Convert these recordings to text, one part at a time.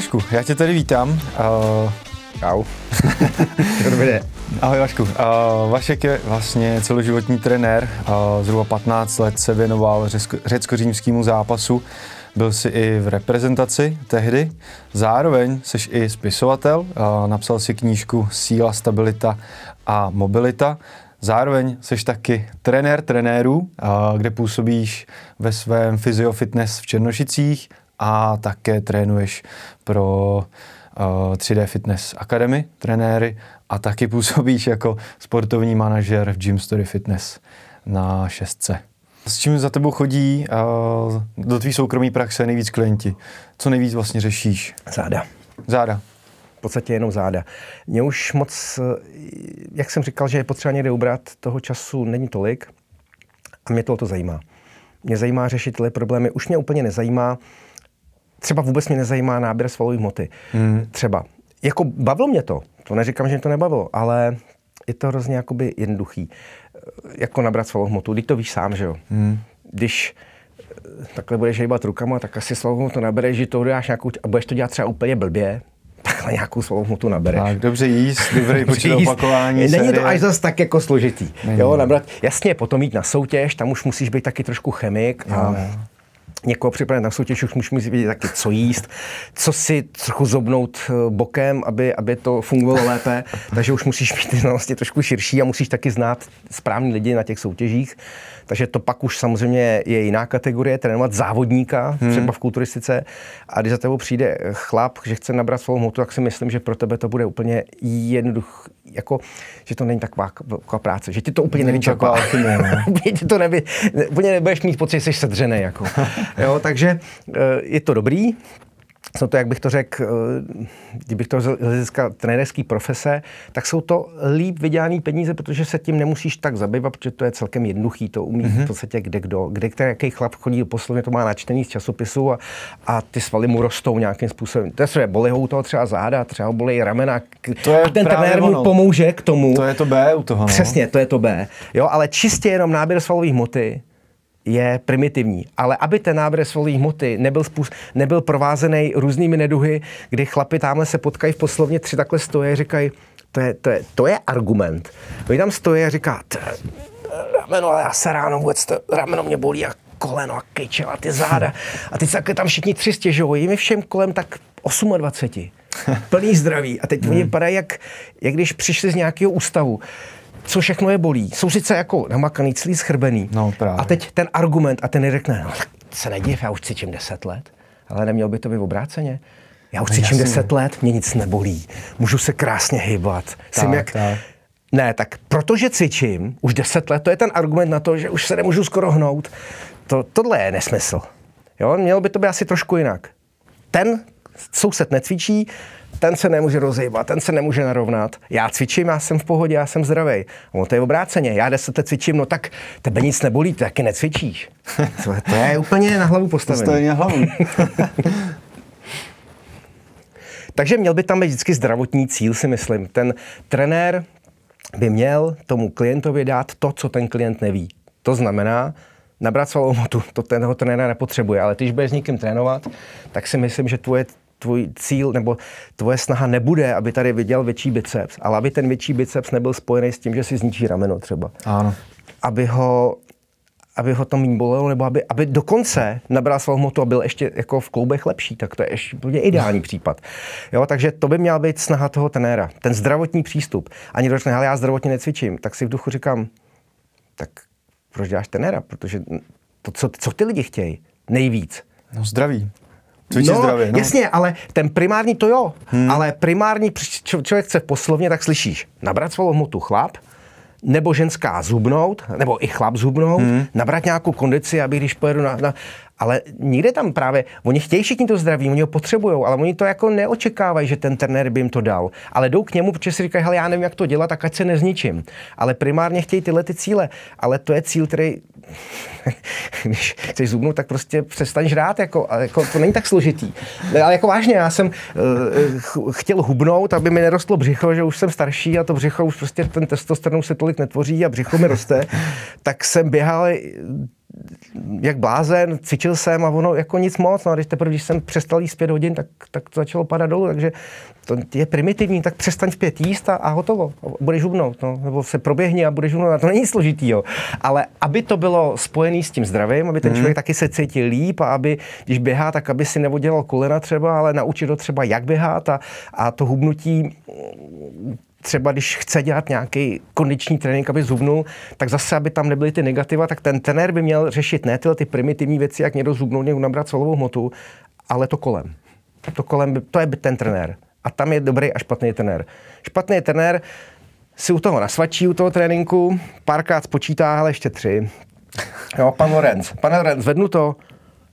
Vašku, já tě tady vítám. Uh, Čau. Dobrý. Ahoj Vašku. Uh, Vašek je vlastně celoživotní trenér. Uh, zhruba 15 let se věnoval řecko-římskému zápasu. Byl jsi i v reprezentaci tehdy. Zároveň jsi i spisovatel. Uh, napsal si knížku Síla, stabilita a mobilita. Zároveň jsi taky trenér trenérů, kde působíš ve svém fyziofitness v Černošicích a také trénuješ pro 3D Fitness Academy trenéry a taky působíš jako sportovní manažer v Gym Story Fitness na šestce. S čím za tebou chodí do tvý soukromí praxe nejvíc klienti? Co nejvíc vlastně řešíš? Záda. Záda. V podstatě jenom záda. Mě už moc, jak jsem říkal, že je potřeba někde ubrat, toho času není tolik a mě to zajímá. Mě zajímá řešit tyhle problémy. Už mě úplně nezajímá, třeba vůbec mě nezajímá náběr svalové hmoty. Hmm. Třeba. Jako bavilo mě to, to neříkám, že mě to nebavilo, ale je to hrozně jakoby jednoduchý. Jako nabrat svalovou hmotu, když to víš sám, že jo. Hmm. Když eh, takhle budeš hejbat rukama, tak asi svalovou hmotu nabereš, že to uděláš nějakou, a budeš to dělat třeba úplně blbě, takhle nějakou svalovou hmotu nabereš. Tak, dobře jíst, dobrý počet opakování. Není série. to až zase tak jako složitý. Není. Jo, nabrat, jasně, potom jít na soutěž, tam už musíš být taky trošku chemik. Jo, a, někoho připravit na soutěž, už musí vědět taky, co jíst, co si trochu zobnout eh, bokem, aby, aby to fungovalo lépe. Takže už musíš mít ty znalosti trošku širší a musíš taky znát správný lidi na těch soutěžích. Takže to pak už samozřejmě je jiná kategorie, trénovat závodníka, hmm. třeba v kulturistice. A když za tebou přijde chlap, že chce nabrat svou hmotu, tak si myslím, že pro tebe to bude úplně jednoduché, jako, že to není taková, taková práce, že ti to úplně nevyčerpá. úplně to neby, úplně nebudeš mít pocit, že jsi sedřený. Jako. jo, takže eh, je to dobrý, jsou to, jak bych to řekl, eh, kdybych to z hlediska trenérské profese, tak jsou to líp vydělané peníze, protože se tím nemusíš tak zabývat, protože to je celkem jednoduchý, to umí mm-hmm. v podstatě kde kdo, kde který, jaký chlap chodí poslovně, to má načtený z časopisu a, a ty svaly mu rostou nějakým způsobem. To je bolí ho toho třeba záda, třeba bolí ramena to je a ten trenér mu pomůže k tomu. To je to B u toho. No. Přesně, to je to B. Jo, ale čistě jenom náběr svalové hmoty, je primitivní. Ale aby ten návrh svalové hmoty nebyl, spůsob, nebyl provázený různými neduhy, kdy chlapi tamhle se potkají v poslovně tři takhle stoje a říkají, to je, to je, to je argument. Oni tam stojí a říká, rameno, ale já se ráno vůbec, to, rameno mě bolí a koleno a kyčel a ty záda. A teď se tam všichni tři stěžují, mi všem kolem tak 28. Plný zdraví. A teď hmm. oni vypadají, jak, jak když přišli z nějakého ústavu co všechno je bolí. Jsou sice jako namakaný, celý schrbený. No, právě. A teď ten argument, a ten řekne, no tak se nediv, já už cvičím 10 let, ale neměl by to být obráceně. Já už no, cvičím 10 let, mě nic nebolí, můžu se krásně hýbat. Tak, Jsem jak... Tak. Ne, tak protože cvičím už 10 let, to je ten argument na to, že už se nemůžu skoro hnout. To, tohle je nesmysl. Jo, mělo by to být asi trošku jinak. Ten soused necvičí, ten se nemůže rozhýbat, ten se nemůže narovnat. Já cvičím, já jsem v pohodě, já jsem zdravý. On to je obráceně. Já deset let cvičím, no tak tebe nic nebolí, ty taky necvičíš. To, to je úplně na hlavu postavené. To je na hlavu. Takže měl by tam být vždycky zdravotní cíl, si myslím. Ten trenér by měl tomu klientovi dát to, co ten klient neví. To znamená, nabrat svalovou motu, to ten trenéra nepotřebuje, ale když budeš s někým trénovat, tak si myslím, že tvoje tvůj cíl nebo tvoje snaha nebude, aby tady viděl větší biceps, ale aby ten větší biceps nebyl spojený s tím, že si zničí rameno třeba. Ano. Aby ho aby ho to méně bolelo, nebo aby, aby dokonce nabral svou hmotu a byl ještě jako v kloubech lepší, tak to je ještě úplně ideální případ. Jo, takže to by měla být snaha toho trenéra, ten zdravotní přístup. Ani když řekne, já zdravotně necvičím, tak si v duchu říkám, tak proč děláš trenéra? Protože to, co, co ty lidi chtějí nejvíc? No zdraví. Cvičí no, zdravě, no. jasně, ale ten primární to jo, hmm. ale primární, č- člověk chce poslovně, tak slyšíš, nabrat svou hmotu chlap, nebo ženská zubnout, nebo i chlap zubnout, hmm. nabrat nějakou kondici, aby když pojedu na, na ale nikde tam právě, oni chtějí všichni to zdraví, oni ho potřebují, ale oni to jako neočekávají, že ten trenér by jim to dal. Ale jdou k němu, protože si říkají, hele, já nevím, jak to dělat, tak ať se nezničím. Ale primárně chtějí tyhle ty cíle. Ale to je cíl, který když chceš zubnout, tak prostě přestaň žrát, jako, jako, to není tak složitý. Ale jako vážně, já jsem uh, chtěl hubnout, aby mi nerostlo břicho, že už jsem starší a to břicho už prostě ten testosteron se tolik netvoří a břicho mi roste, tak jsem běhal jak blázen, cvičil jsem a ono jako nic moc, no a když teprve, když jsem přestal jíst pět hodin, tak, tak to začalo padat dolů, takže to je primitivní, tak přestaň v pět jíst a, a hotovo, budeš hubnout, no, nebo se proběhni a budeš hubnout, a to není složitý, jo. Ale aby to bylo spojené s tím zdravím, aby ten mm. člověk taky se cítil líp a aby, když běhá, tak aby si nevodělal kolena třeba, ale naučit ho třeba, jak běhat a, a to hubnutí třeba když chce dělat nějaký kondiční trénink, aby zhubnul, tak zase, aby tam nebyly ty negativa, tak ten trenér by měl řešit ne tyhle ty primitivní věci, jak někdo zhubnout, někdo nabrat solovou hmotu, ale to kolem. To kolem, to je ten trenér. A tam je dobrý a špatný trenér. Špatný trenér si u toho nasvačí, u toho tréninku, párkrát spočítá, ale ještě tři. Jo, pan Lorenz. Pan Lorenz, vednu to,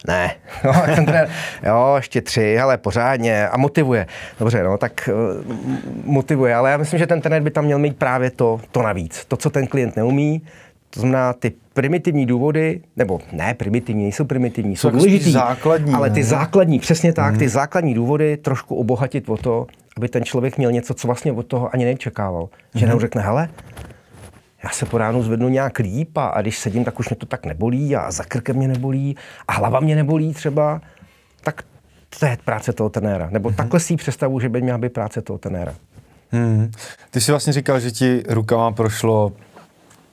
ne, no, ten trenér, jo, ještě tři, ale pořádně a motivuje. Dobře, no, tak uh, motivuje, ale já myslím, že ten trenér by tam měl mít právě to, to navíc. To, co ten klient neumí, to znamená ty primitivní důvody, nebo ne primitivní, nejsou primitivní, jsou důležitý, základní, ale ty ne? základní, přesně tak, mm. ty základní důvody trošku obohatit o to, aby ten člověk měl něco, co vlastně od toho ani nečekával. Že mm. řekne, hele, já se po ránu zvednu nějak líp a, a když sedím, tak už mě to tak nebolí a za krkem mě nebolí a hlava mě nebolí třeba, tak to je práce toho trenéra. Nebo mm-hmm. takhle si představu, že by měla být práce toho trenéra. Hmm. Ty jsi vlastně říkal, že ti rukama prošlo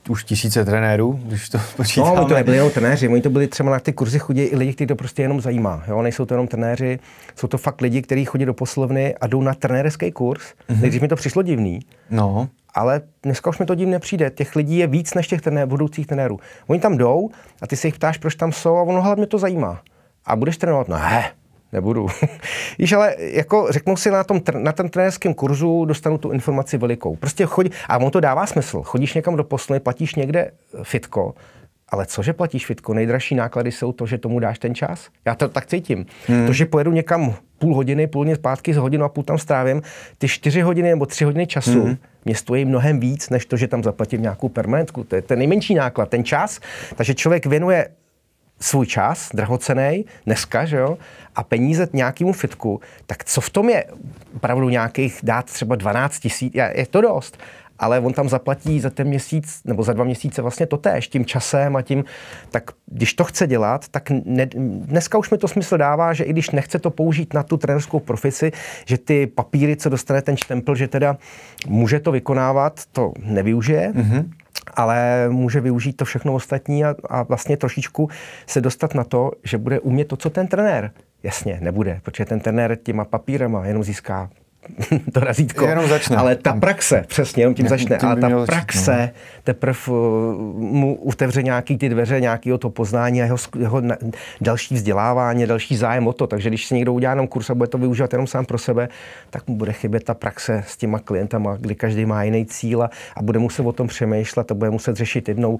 už tisíce trenérů, když to počítáme. No, oni to nebyli jenom trenéři, oni to byli třeba na ty kurzy chodí i lidi, kteří to prostě jenom zajímá. Jo? Nejsou to jenom trenéři, jsou to fakt lidi, kteří chodí do poslovny a jdou na trenérský kurz. Mm-hmm. Nejdřív mi to přišlo divný. No. Ale dneska už mi to divně nepřijde. Těch lidí je víc než těch trenér, budoucích trenérů. Oni tam jdou a ty se jich ptáš, proč tam jsou a ono hlavně to zajímá. A budeš trénovat? No, ne, nebudu. Víš, ale jako řeknou si na, tom, na tom trenérském kurzu, dostanu tu informaci velikou. Prostě chodí, a on to dává smysl. Chodíš někam do posly, platíš někde fitko, ale cože platíš fitko? Nejdražší náklady jsou to, že tomu dáš ten čas. Já to tak cítím. Hmm. To, že pojedu někam půl hodiny, půl hodiny zpátky, z hodinu a půl tam strávím, ty čtyři hodiny nebo tři hodiny času hmm. mě stojí mnohem víc, než to, že tam zaplatím nějakou permanentku. To je ten nejmenší náklad, ten čas. Takže člověk věnuje svůj čas, drahocený, dneska, že jo, a peníze nějakému fitku, tak co v tom je opravdu nějakých dát třeba 12 tisíc, je to dost, ale on tam zaplatí za ten měsíc nebo za dva měsíce vlastně to též, tím časem a tím, tak když to chce dělat, tak ne, dneska už mi to smysl dává, že i když nechce to použít na tu trenerskou profesi, že ty papíry, co dostane ten štempel, že teda může to vykonávat, to nevyužije, mm-hmm ale může využít to všechno ostatní a, a vlastně trošičku se dostat na to, že bude umět to, co ten trenér. Jasně, nebude, protože ten trenér těma papírama jenom získá to razítko. Jenom začne. Ale ta praxe, přesně, jenom tím začne. Tím ale ta praxe začít, no. teprve uh, mu otevře nějaký ty dveře, nějakého to poznání a jeho, jeho další vzdělávání, další zájem o to. Takže když si někdo udělá jenom kurz a bude to využívat jenom sám pro sebe, tak mu bude chybět ta praxe s těma klientama, kdy každý má jiný cíl a, a bude muset o tom přemýšlet a bude muset řešit jednou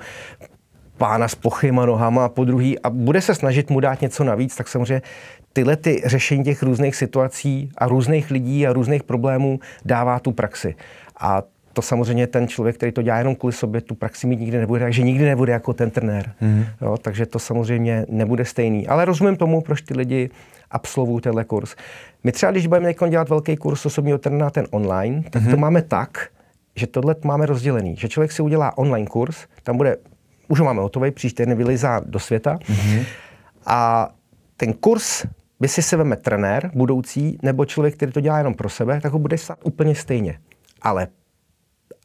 pána s pochyma nohama a po druhý a bude se snažit mu dát něco navíc, tak samozřejmě tyhle ty řešení těch různých situací a různých lidí a různých problémů dává tu praxi. A to samozřejmě ten člověk, který to dělá jenom kvůli sobě, tu praxi mít nikdy nebude, takže nikdy nebude jako ten trenér. Mm. Jo, takže to samozřejmě nebude stejný. Ale rozumím tomu, proč ty lidi absolvují tenhle kurz. My třeba, když budeme dělat velký kurz osobního trenéra, ten online, tak mm-hmm. to máme tak, že tohle máme rozdělený. Že člověk si udělá online kurz, tam bude, už ho máme hotový, příští týden do světa. Mm-hmm. A ten kurz by si se veme trenér budoucí, nebo člověk, který to dělá jenom pro sebe, tak ho bude stát úplně stejně. Ale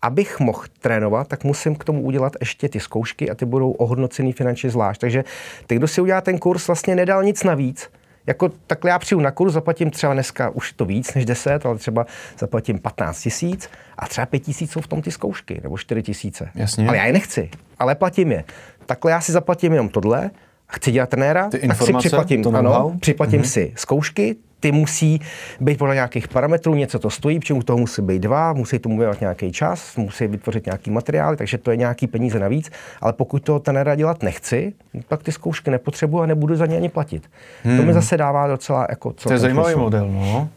abych mohl trénovat, tak musím k tomu udělat ještě ty zkoušky a ty budou ohodnocený finančně zvlášť. Takže ty, kdo si udělá ten kurz, vlastně nedal nic navíc. Jako takhle já přijdu na kurz, zaplatím třeba dneska už to víc než 10, ale třeba zaplatím 15 tisíc a třeba 5 tisíc jsou v tom ty zkoušky, nebo 4 tisíce. Jasně. Ale já je nechci, ale platím je. Takhle já si zaplatím jenom tohle chci dělat trenéra, Ty tak si připlatím, ano, připlatím mm-hmm. si zkoušky, ty musí být podle nějakých parametrů, něco to stojí, protože u toho musí být dva, musí tomu věnovat nějaký čas, musí vytvořit nějaký materiály, takže to je nějaký peníze navíc, ale pokud to trenéra dělat nechci, tak ty zkoušky nepotřebuji a nebudu za ně ani platit. Hmm. To mi hmm. zase dává docela jako co. To je zajímavý smysl. model, no.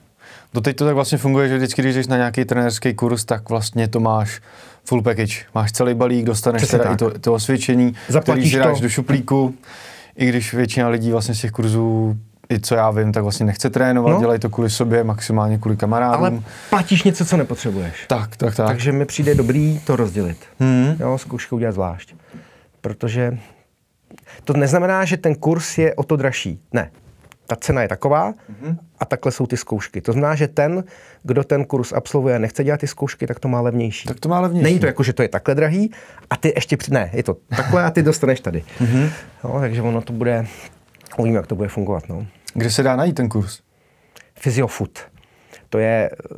Doteď to tak vlastně funguje, že vždycky, když jdeš na nějaký trenérský kurz, tak vlastně to máš full package. Máš celý balík, dostaneš Přesně teda tak. i to, to osvědčení, Zaplatíš který si dáš to. do šuplíku i když většina lidí vlastně z těch kurzů i co já vím, tak vlastně nechce trénovat, no. dělají to kvůli sobě, maximálně kvůli kamarádům. Ale platíš něco, co nepotřebuješ. Tak, tak, tak. Takže mi přijde dobrý to rozdělit. Hmm. Jo, zkoušku udělat zvlášť. Protože To neznamená, že ten kurz je o to dražší. Ne. Ta cena je taková mm-hmm. a takhle jsou ty zkoušky. To znamená, že ten, kdo ten kurz absolvuje a nechce dělat ty zkoušky, tak to má levnější. Tak to má levnější. Není to jako, že to je takhle drahý a ty ještě při... Ne, je to takhle a ty dostaneš tady. Mm-hmm. No, takže ono to bude... Uvidíme, jak to bude fungovat. No. Kde se dá najít ten kurz? Physiofood. To je eh,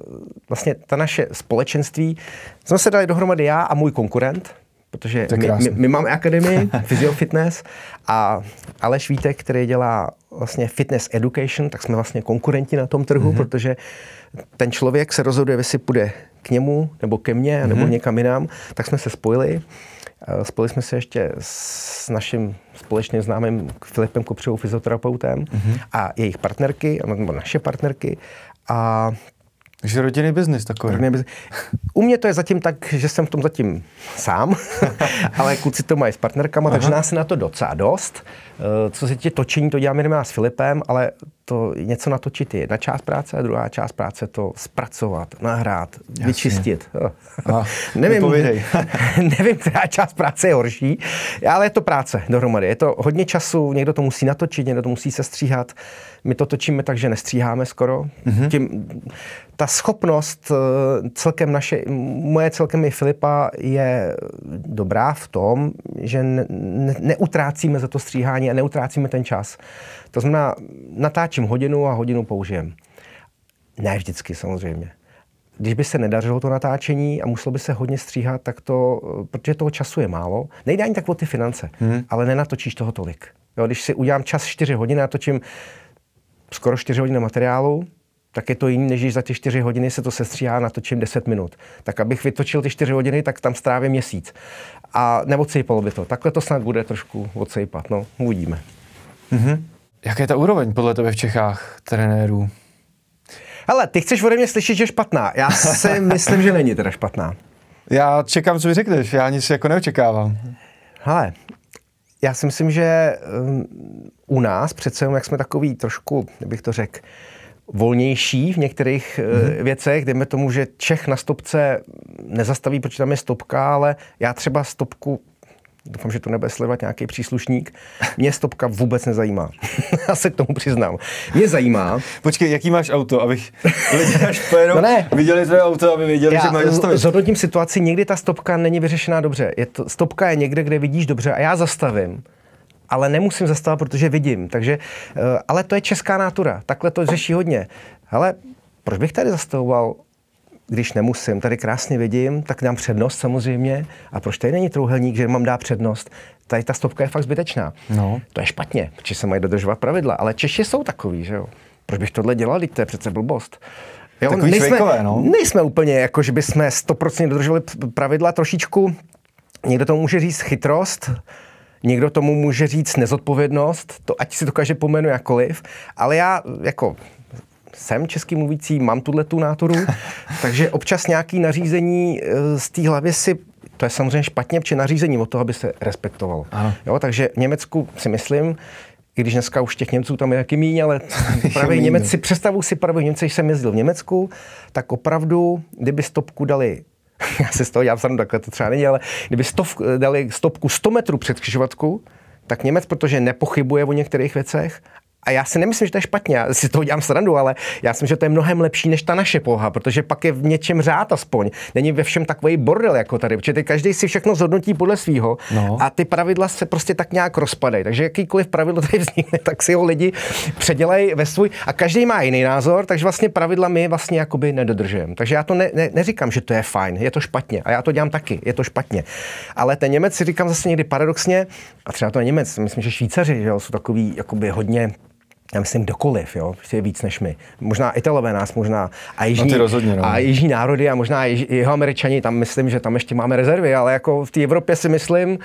vlastně ta naše společenství. Jsme se dali dohromady já a můj konkurent, protože my, my, my máme akademii Physio Fitness a Aleš Vítek, který dělá vlastně fitness education, tak jsme vlastně konkurenti na tom trhu, mm-hmm. protože ten člověk se rozhoduje, jestli půjde k němu, nebo ke mně, mm-hmm. nebo mhm. někam jinam, tak jsme se spojili. Eh, spojili jsme se ještě s naším společně známým Filipem Kopřivou, fyzioterapeutem mm-hmm. a jejich partnerky, nebo naše partnerky. A takže rodinný biznis takový. Rodinný biznis. U mě to je zatím tak, že jsem v tom zatím sám, ale kluci to mají s partnerkama, Aha. takže nás je na to docela dost. Eh, co se týče točení, to děláme jenom s Filipem, ale to něco natočit je jedna část práce a druhá část práce to zpracovat, nahrát, Jasně. vyčistit. A, nevím, nevím, která část práce je horší, ale je to práce dohromady. Je to hodně času, někdo to musí natočit, někdo to musí sestříhat. My to točíme tak, že nestříháme skoro. Mm-hmm. Tím, ta schopnost eh, celkem naše, moje celkem i Filipa je dobrá v tom, že ne, ne, neutrácíme za to stříhání a neutrácíme ten čas. To znamená, natáčím hodinu a hodinu použijem. Ne vždycky samozřejmě. Když by se nedařilo to natáčení a muselo by se hodně stříhat, tak to, protože toho času je málo, nejde ani tak o ty finance, hmm. ale nenatočíš toho tolik. Jo, když si udělám čas 4 hodiny, natočím skoro 4 hodiny materiálu, tak je to jiný, než když za ty 4 hodiny se to sestříhá a natočím 10 minut. Tak abych vytočil ty 4 hodiny, tak tam strávím měsíc. A neodsejpalo by to. Takhle to snad bude trošku odsejpat. No, uvidíme. Mm-hmm. Jaká je ta úroveň podle tebe v Čechách trenérů? Ale ty chceš ode mě slyšet, že je špatná. Já si myslím, že není teda špatná. Já čekám, co mi řekneš. Já nic jako neočekávám. Hele, já si myslím, že um, u nás přece jak jsme takový trošku, bych to řekl, volnější v některých mm-hmm. věcech, dejme tomu, že Čech na stopce nezastaví, protože tam je stopka, ale já třeba stopku doufám, že to nebude sledovat nějaký příslušník, mě stopka vůbec nezajímá. Já se k tomu přiznám. Mě zajímá. Počkej, jaký máš auto, abych lidi až pojedou, no ne. viděli tvoje auto, aby věděli, Já že máš zastavit. Zhodnotím situaci, někdy ta stopka není vyřešená dobře. Je to, stopka je někde, kde vidíš dobře a já zastavím ale nemusím zastavit, protože vidím. Takže, eh, ale to je česká natura. Takhle to řeší hodně. Ale proč bych tady zastavoval když nemusím, tady krásně vidím, tak dám přednost samozřejmě. A proč tady není trouhelník, že mám dá přednost? Tady ta stopka je fakt zbytečná. No. To je špatně, protože se mají dodržovat pravidla. Ale Češi jsou takový, že jo. Proč bych tohle dělal, teď to je přece blbost. Jo, Takový nejsme, švejkové, no. nejsme úplně jako, že bychom 100% dodržovali pravidla trošičku. Někdo tomu může říct chytrost, někdo tomu může říct nezodpovědnost, to ať si to každý pomenuje jakoliv, ale já jako jsem český mluvící, mám tuhle tu nátoru, takže občas nějaký nařízení eh, z té hlavy si to je samozřejmě špatně, protože nařízení o to, aby se respektovalo. Jo, takže v Německu si myslím, i když dneska už těch Němců tam je jaký míň, ale právě Němci, představu si právě Němci, když jsem jezdil v Německu, tak opravdu, kdyby stopku dali já se z toho dělám srandu, takhle to třeba není, ale kdyby stov, dali stopku 100 metrů před křižovatku, tak Němec, protože nepochybuje o některých věcech a já si nemyslím, že to je špatně, já si toho dělám srandu, ale já myslím, že to je mnohem lepší než ta naše poha, protože pak je v něčem řád aspoň. Není ve všem takový bordel jako tady, protože každý si všechno zhodnotí podle svého no. a ty pravidla se prostě tak nějak rozpadají. Takže jakýkoliv pravidlo tady vznikne, tak si ho lidi předělají ve svůj. A každý má jiný názor, takže vlastně pravidla my vlastně jakoby nedodržujeme. Takže já to ne, ne, neříkám, že to je fajn, je to špatně. A já to dělám taky, je to špatně. Ale ten Němec si říkám zase někdy paradoxně, a třeba to je Němec, myslím, že Švýcaři že jo, jsou takový jakoby hodně já myslím kdokoliv, jo, je víc než my. Možná Italové nás, možná a jižní, no rozhodně, no. a jižní národy a možná jeho američani, tam myslím, že tam ještě máme rezervy, ale jako v té Evropě si myslím,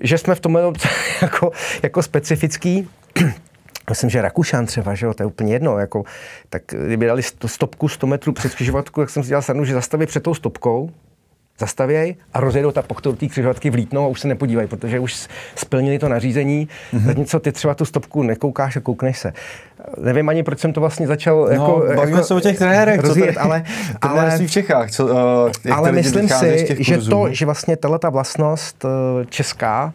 že jsme v tom jako, jako specifický. Myslím, že Rakušan třeba, že jo, to je úplně jedno, jako, tak kdyby dali stopku 100 metrů před křižovatku, tak jsem si dělal sranu, že zastaví před tou stopkou, zastavěj a rozjedou ta do té křižovatky vlítnou a už se nepodívají, protože už splnili to nařízení. Mm-hmm. Zatímco ty třeba tu stopku nekoukáš a koukneš se. Nevím ani, proč jsem to vlastně začal no, jako, bavíme jako se o těch trenérech, rozvíjet, ale, ale v Čechách. Co, uh, ale myslím si, že to, že vlastně tahle ta vlastnost uh, česká,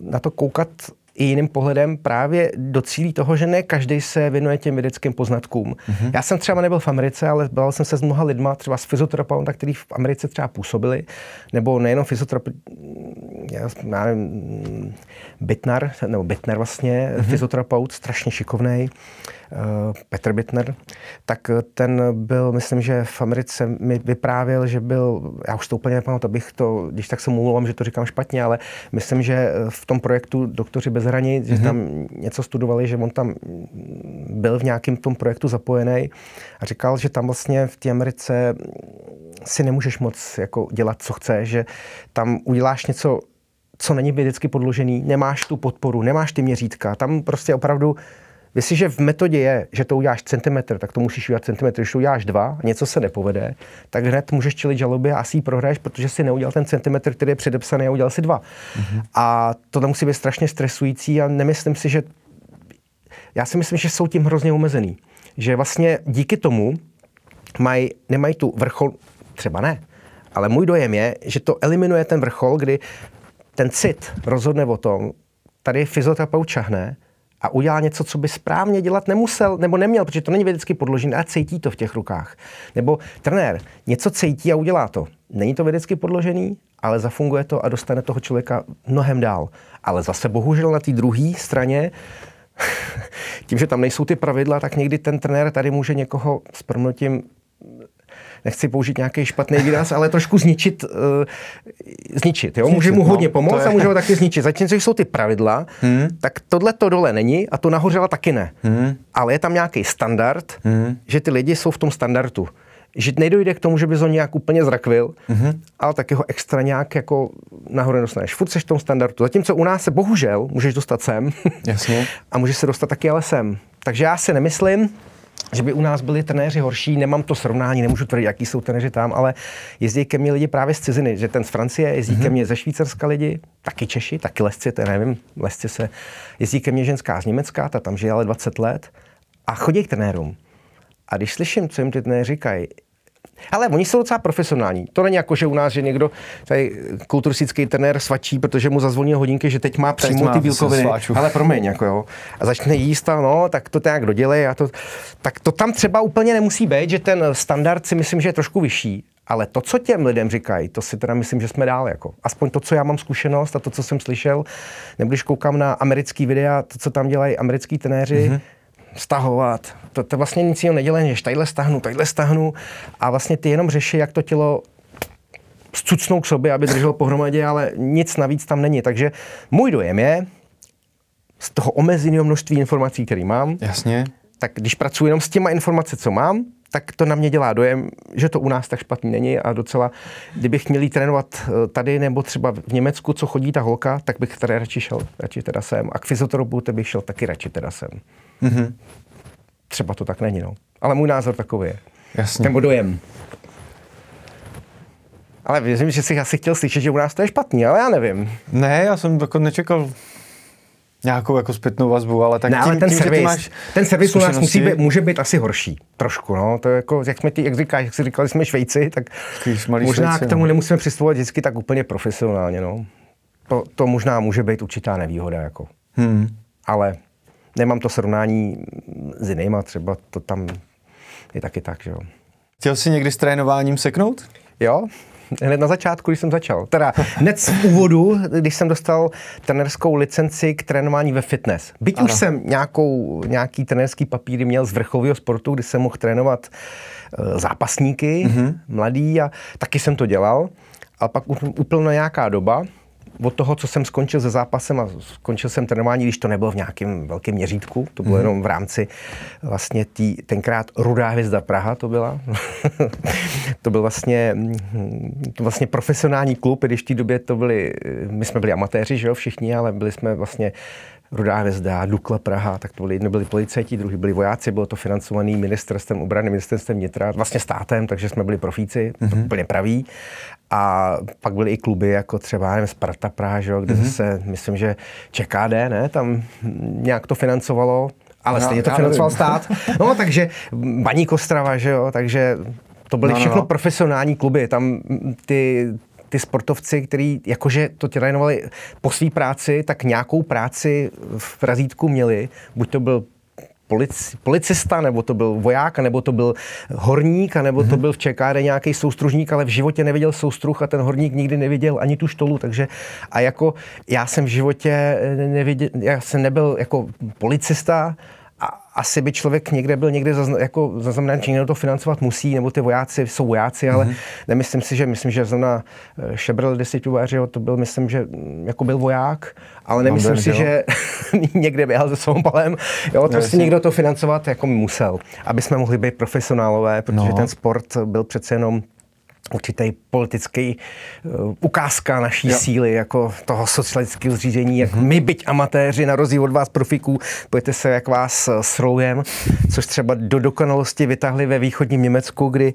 na to koukat i jiným pohledem právě docílí toho, že ne každý se věnuje těm vědeckým poznatkům. Mm-hmm. Já jsem třeba nebyl v Americe, ale bavil jsem se s mnoha lidma, třeba s fyzioterapeuty, kteří v Americe třeba působili, nebo nejenom fyzioterapeuty, já, nevím, Bitnar, nebo Bitner vlastně, mm-hmm. fyzioterapeut, strašně šikovný, Petr Bitner, tak ten byl, myslím, že v Americe mi vyprávěl, že byl, já už to úplně nepamatuji, abych to, když tak se mluvám, že to říkám špatně, ale myslím, že v tom projektu Doktoři bez hranic, mm-hmm. že mhm. tam něco studovali, že on tam byl v nějakém tom projektu zapojený a říkal, že tam vlastně v té Americe si nemůžeš moc jako dělat, co chceš, že tam uděláš něco co není vědecky podložený, nemáš tu podporu, nemáš ty měřítka. Tam prostě opravdu, jestliže v metodě je, že to uděláš centimetr, tak to musíš udělat centimetr. Když to uděláš dva, něco se nepovede, tak hned můžeš čelit žalobě a asi ji prohraješ, protože si neudělal ten centimetr, který je předepsaný a udělal si dva. Mm-hmm. A to tam musí být strašně stresující a nemyslím si, že já si myslím, že jsou tím hrozně omezený. Že vlastně díky tomu maj, nemají tu vrchol, třeba ne, ale můj dojem je, že to eliminuje ten vrchol, kdy ten cit rozhodne o tom, tady fyzioterapeut čahne a udělá něco, co by správně dělat nemusel nebo neměl, protože to není vědecky podložené a cítí to v těch rukách. Nebo trenér něco cítí a udělá to. Není to vědecky podložený, ale zafunguje to a dostane toho člověka mnohem dál. Ale zase bohužel na té druhé straně tím, že tam nejsou ty pravidla, tak někdy ten trenér tady může někoho s promnutím nechci použít nějaký špatný výraz, ale trošku zničit, uh, zničit. Jo? může mu hodně no, pomoct a může ho taky zničit. Zatímco jsou ty pravidla, hmm. tak tohle to dole není a to nahoře taky ne. Hmm. Ale je tam nějaký standard, hmm. že ty lidi jsou v tom standardu že nedojde k tomu, že by ho nějak úplně zrakvil, mm-hmm. ale taky ho extra nějak jako nahoru dostaneš. Furt seš v tom standardu. Zatímco u nás se bohužel můžeš dostat sem Jasně. a můžeš se dostat taky ale sem. Takže já si nemyslím, že by u nás byli trenéři horší, nemám to srovnání, nemůžu tvrdit, jaký jsou trenéři tam, ale jezdí ke mně lidi právě z ciziny, že ten z Francie, jezdí mm-hmm. ke mhm. mně ze Švýcarska lidi, taky Češi, taky lesci, to nevím, lesci se, jezdí ke mně ženská z Německa, ta tam žije ale 20 let a chodí k trenérům. A když slyším, co jim ty trenéři říkají, ale oni jsou docela profesionální. To není jako, že u nás, že někdo, tady kulturistický trenér svačí, protože mu zazvoní hodinky, že teď má přímo ty bílkoviny. Ale promiň, jako jo. A začne jíst a no, tak to nějak dodělej. A to, tak to tam třeba úplně nemusí být, že ten standard si myslím, že je trošku vyšší. Ale to, co těm lidem říkají, to si teda myslím, že jsme dál. Jako. Aspoň to, co já mám zkušenost a to, co jsem slyšel, nebo když koukám na americký videa, to, co tam dělají americký trenéři, mm-hmm stahovat. To, to vlastně nic jiného nedělá, než tadyhle stahnu, tadyhle stahnu a vlastně ty jenom řeší, jak to tělo zcucnou k sobě, aby drželo pohromadě, ale nic navíc tam není. Takže můj dojem je, z toho omezeného množství informací, které mám, Jasně. tak když pracuji jenom s těma informace, co mám, tak to na mě dělá dojem, že to u nás tak špatný není a docela, kdybych měl trénovat eh, tady nebo třeba v Německu, co chodí ta holka, tak bych tady radši šel, radši teda sem. A k fyzioterapeutu bych šel taky radši teda sem. Mm-hmm. Třeba to tak není, no. Ale můj názor takový je. Jasně. Nebo dojem. Ale věřím, že jsi asi chtěl slyšet, že u nás to je špatný, ale já nevím. Ne, já jsem to nečekal nějakou jako zpětnou vazbu, ale tak ne, tím, ale ten tím, servis, že ty máš ten servis u nás musí být, může být asi horší. Trošku, no. To je jako, jak jsme ty, jak říkáš, jak jsi říkali, jsme Švejci, tak možná švejci, k tomu no. nemusíme přistupovat vždycky tak úplně profesionálně, no. To, to možná může být určitá nevýhoda, jako. Hmm. Ale nemám to srovnání s jinýma, třeba to tam je taky tak, že jo. Chtěl jsi někdy s trénováním seknout? Jo, hned na začátku, když jsem začal. Teda hned z úvodu, když jsem dostal trenerskou licenci k trénování ve fitness. Byť ano. už jsem nějakou, nějaký trenerský papíry měl z vrcholového sportu, kdy jsem mohl trénovat uh, zápasníky, mm-hmm. mladý a taky jsem to dělal. A pak úplně nějaká doba, od toho, co jsem skončil se zápasem a skončil jsem trénování, když to nebylo v nějakém velkém měřítku, to bylo mm-hmm. jenom v rámci vlastně tý, tenkrát Rudá hvězda Praha to byla. to byl vlastně, to vlastně profesionální klub, když v té době to byli, my jsme byli amatéři, že jo, všichni, ale byli jsme vlastně Rudá hvězda, Dukla Praha, tak to byli, jedni byli policajti, druhý byli vojáci, bylo to financovaný ministerstvem obrany, ministerstvem vnitra, vlastně státem, takže jsme byli profíci, mm-hmm. úplně praví. A pak byly i kluby, jako třeba nevím, Sparta Praha, kde mm-hmm. zase, myslím, že ČKD, ne, tam nějak to financovalo, ale no, stejně to financoval nevím. stát. No, takže Baník Ostrava, že jo, takže to byly no, no všechno no. profesionální kluby. Tam ty ty sportovci, kteří jakože to trénovali po své práci, tak nějakou práci v razítku měli. Buď to byl polici, policista, nebo to byl voják, nebo to byl horník, nebo mm-hmm. to mhm. byl v čekáre nějaký soustružník, ale v životě neviděl soustruh a ten horník nikdy neviděl ani tu štolu, takže a jako já jsem v životě neviděl, já jsem nebyl jako policista, asi by člověk někde byl někde zazna, jako zaznamenán, že někdo to financovat musí, nebo ty vojáci jsou vojáci, ale mm-hmm. nemyslím si, že myslím, že zrovna eh, Šebrel desituáři, to byl, myslím, že mm, jako byl voják, ale nemyslím si, že někde běhal se palem. Jo, to prostě někdo to financovat jako musel, aby jsme mohli být profesionálové, protože no. ten sport byl přece jenom určitý politický uh, ukázka naší jo. síly, jako toho socialistického zřízení, jak mm-hmm. my, byť amatéři, na rozdíl od vás profiků, pojďte se, jak vás uh, sroujem, což třeba do dokonalosti vytáhli ve východním Německu, kdy